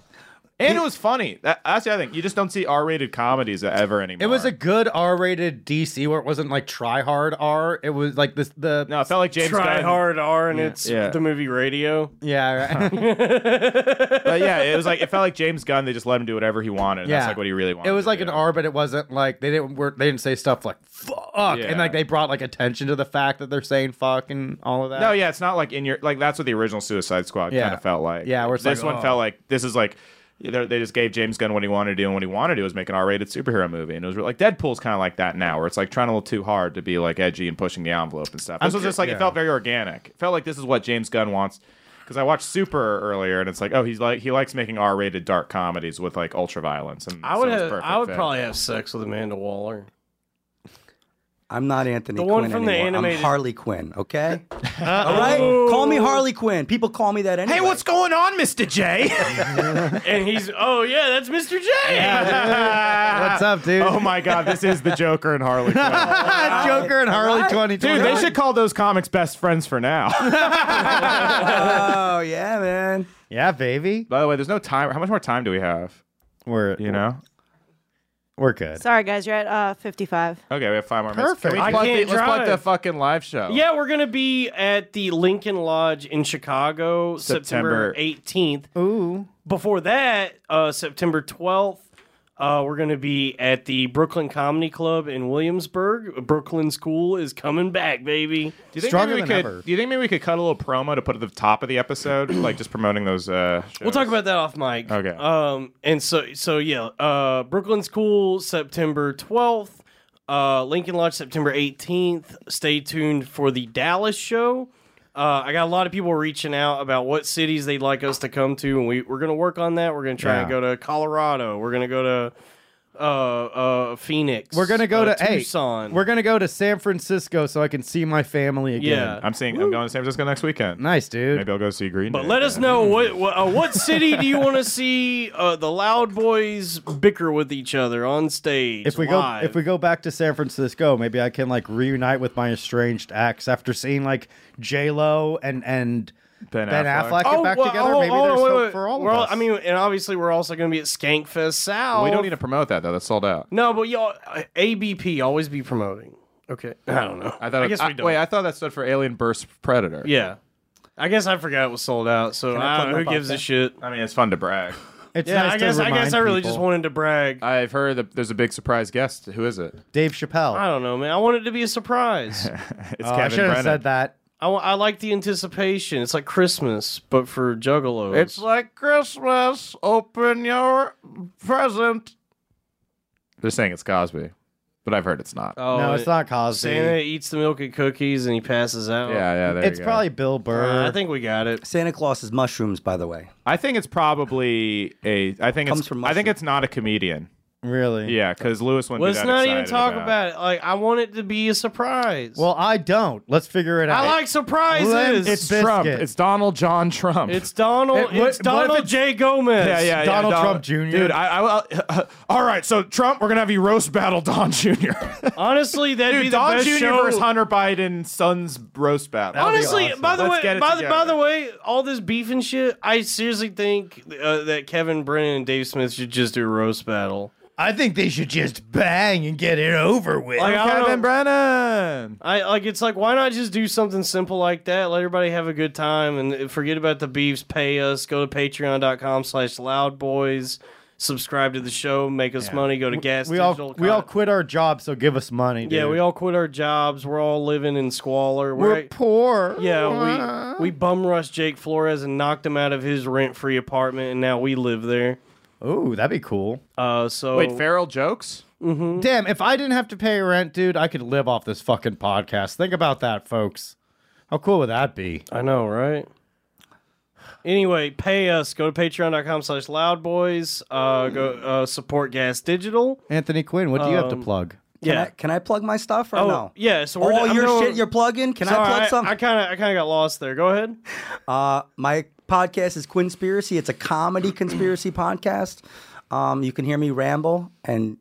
And it was funny. That, that's the other thing. You just don't see R-rated comedies ever anymore. It was a good R-rated DC where it wasn't like try hard R. It was like this the no. It felt like James Try Gunn. hard R and it's Yeah. the movie Radio. yeah right. But yeah, it was like it felt like James Gunn. They just let him do whatever he wanted. Yeah That's like what he really wanted. It was to like do. an R, but it wasn't like they didn't were, they didn't say stuff like fuck Yeah. and like they brought like attention to the fact that they're saying fuck and all of that. No, yeah, it's not like in your like that's what the original Suicide Squad Yeah. kind of felt like. Yeah, where it's this like, one oh. felt like this is like they they just gave James Gunn what he wanted to do, and what he wanted to do was make an R-rated superhero movie, and it was really, like Deadpool's kind of like that now, where it's like trying a little too hard to be like edgy and pushing the envelope and stuff. This I'm was just like yeah. it felt very organic. It felt like this is what James Gunn wants. Because I watched Super earlier, and it's like, oh, he's like he likes making R-rated dark comedies with like ultra violence, and I would it's have. I would fit. probably have sex with Amanda Waller. I'm not Anthony The one Quinn from the animated- I'm Harley Quinn, okay? All right? Call me Harley Quinn. People call me that anyway. Hey, what's going on, Mister J? And he's, oh yeah, that's Mr. J. What's up, dude? oh my God, this is the Joker and Harley Quinn. Joker and Harley 2020. Dude, they should call those comics best friends for now. Oh, yeah, man. Yeah, baby. By the way, there's no time. How much more time do we have? We're You know? We're good. Sorry, guys, you're at uh, 55. Okay, we have five more minutes. Perfect. Can we I plug the, can't let's plug the fucking live show. Yeah, we're gonna be at the Lincoln Lodge in Chicago, September September. 18th. Ooh. Before that, uh, September 12th, uh, we're gonna be at the Brooklyn Comedy Club in Williamsburg. Brooklyn School is coming back, baby. Do you think Stronger maybe we than could? ever. Do you think maybe we could cut a little promo to put at the top of the episode, like just promoting those? Uh, We'll talk about that off mic. Okay. Um, and so so yeah, uh, Brooklyn School September 12th, uh, Lincoln Lodge September 18th. Stay tuned for the Dallas show. Uh, I got a lot of people reaching out about what cities they'd like us to come to, and we, we're going to work on that. We're going to try Yeah. and go to Colorado. We're going to go to uh, uh, Phoenix. We're gonna go uh, to hey, Tucson. We're gonna go to San Francisco so I can see my family again. Yeah. I'm seeing. I'm going to San Francisco next weekend. Nice, dude. Maybe I'll go see Green. But Day. let us know what what, uh, what city do you want to see uh, the Loud Boys bicker with each other on stage? if we live? go if we go back to San Francisco, maybe I can like reunite with my estranged ex after seeing like J Lo and and Ben Ben Affleck. Affleck, get back well, together. oh, maybe oh, there's wait, hope wait. for all We're of all- us. I mean, and obviously we're also going to be at Skankfest South. we don't need to promote that though. That's sold out. No, but y'all, uh, ABP always be promoting. Okay, I don't know. I thought. I guess I- we don't. Wait, I thought that stood for Alien Burst Predator. yeah, I guess I forgot it was sold out. So I I don't who gives a shit. I mean, it's fun to brag. it's Yeah, nice I guess to I guess I really people. just wanted to brag. I've heard that there's a big surprise guest. Who is it? Dave Chappelle. I don't know, man. I want it to be a surprise. It's Oh, I Kevin should have said that. I, I like the anticipation. It's like Christmas, but for juggalos. It's like Christmas. Open your present. They're saying it's Cosby, but I've heard it's not. oh, no, it's it- not Cosby. Santa eats the milk and cookies and he passes out. yeah, yeah. There it's you go. probably Bill Burr. Uh, I think we got it. Santa Claus is mushrooms, by the way. I think it's probably a. I think Comes it's. from I think mushroom. it's not a comedian. Really. Yeah, because Luis wouldn't. Let's be that not even excited talk about. it. Like I want it to be a surprise. Well, I don't. Let's figure it out. I like surprises. Limp It's Biscuit. Trump. It's Donald John Trump. It's Donald. It- what- it's what if Donald it's- J. Gomez. yeah, yeah, yeah. Donald Don- Trump Jr.. Dude, I, I, I all right. So Trump, we're gonna have you roast battle Don Jr. Honestly, that'd be Dude, the Don best Jr. show. versus Hunter Biden's son's roast battle. That'll be Honestly, awesome. by the Let's way, it by the, by together. the way, all this beef and shit, I seriously think uh, that Kevin Brennan and Dave Smith should just do a roast battle. I think they should just bang and get it over with. Like, I don't Kevin know- Brennan. I like it's like why not just do something simple like that? Let everybody have a good time and forget about the beefs. Pay us. Go to patreon.com slash loudboys. Subscribe to the show. Make us money. Go to gas. we all Digital we all quit our jobs, so give us money. Yeah, we all quit our jobs. We're all living in squalor. we're We're, poor. yeah, we we bum rushed Jake Flores and knocked him out of his rent free apartment, and now we live there. Ooh, that'd be cool. Uh, so Wait, feral jokes? Damn, if I didn't have to pay rent, dude, I could live off this fucking podcast. Think about that, folks. How cool would that be? I know, right? Anyway, pay us. Go to patreon.com slash loudboys. Uh, go uh, support Gas Digital. Anthony Quinn, what do you have to Um, plug? Can, Yeah. I, can I plug my stuff or Oh, no? yeah. So we're All I'm your doing- shit you're plugging? Can Sorry, I plug I, some? I kind of I kind of got lost there. Go ahead. Uh, my podcast is Quinspiracy. It's a comedy conspiracy podcast. Um, you can hear me ramble and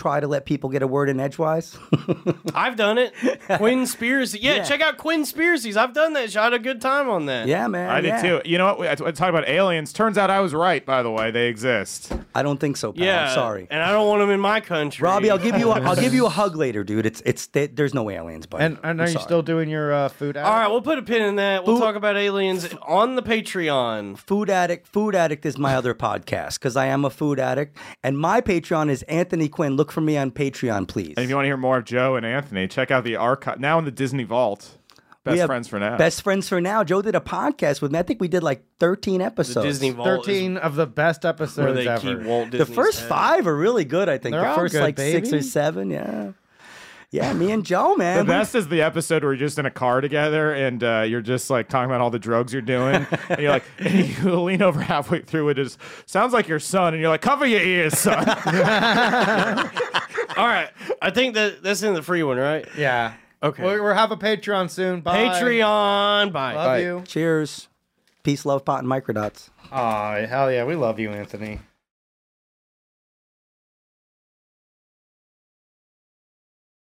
try to let people get a word in edgewise. I've done it. Quinn Spears. Yeah, Yeah. check out Quinn Spearsies. I've done that. I had a good time on that. yeah, man. I did too. You know what? I, I talked about aliens. Turns out I was right. By the way, they exist. I don't think so, pal. Yeah. I'm sorry. And I don't want them in my country. Robbie, I'll give you a, I'll give you a hug later, dude. It's it's there's no aliens, but And, and are you still doing your uh, food? All right, we'll put a pin in that. We'll Food- talk about aliens on the Patreon. Food Addict. Food Addict is my other podcast because I am a food addict, and my Patreon is Anthony Quinn. Look for me on Patreon, please. And if you want to hear more of Joe and Anthony, check out the archive now in the Disney Vault. Best friends for now. Best friends for now. Joe did a podcast with me. I think we did like 13 The episodes. Disney Vault. is Thirteen of the best where episodes they ever. keep Walt The first head. five are really good. I think They're the all first good, like six or seven. Yeah, yeah. Me and Joe, man. The we- best is the episode where you're just in a car together and uh, you're just like talking about all the drugs you're doing. and you're like, and you lean over halfway through it. Just sounds like your son. And you're like, cover your ears, son. All right, I think that that's in the free one, right? Yeah. Okay. We'll, we'll have a Patreon soon. Bye. Patreon. Bye. Love you. Cheers. Peace, love, pot, and microdots. Aw, hell yeah. We love you, Anthony.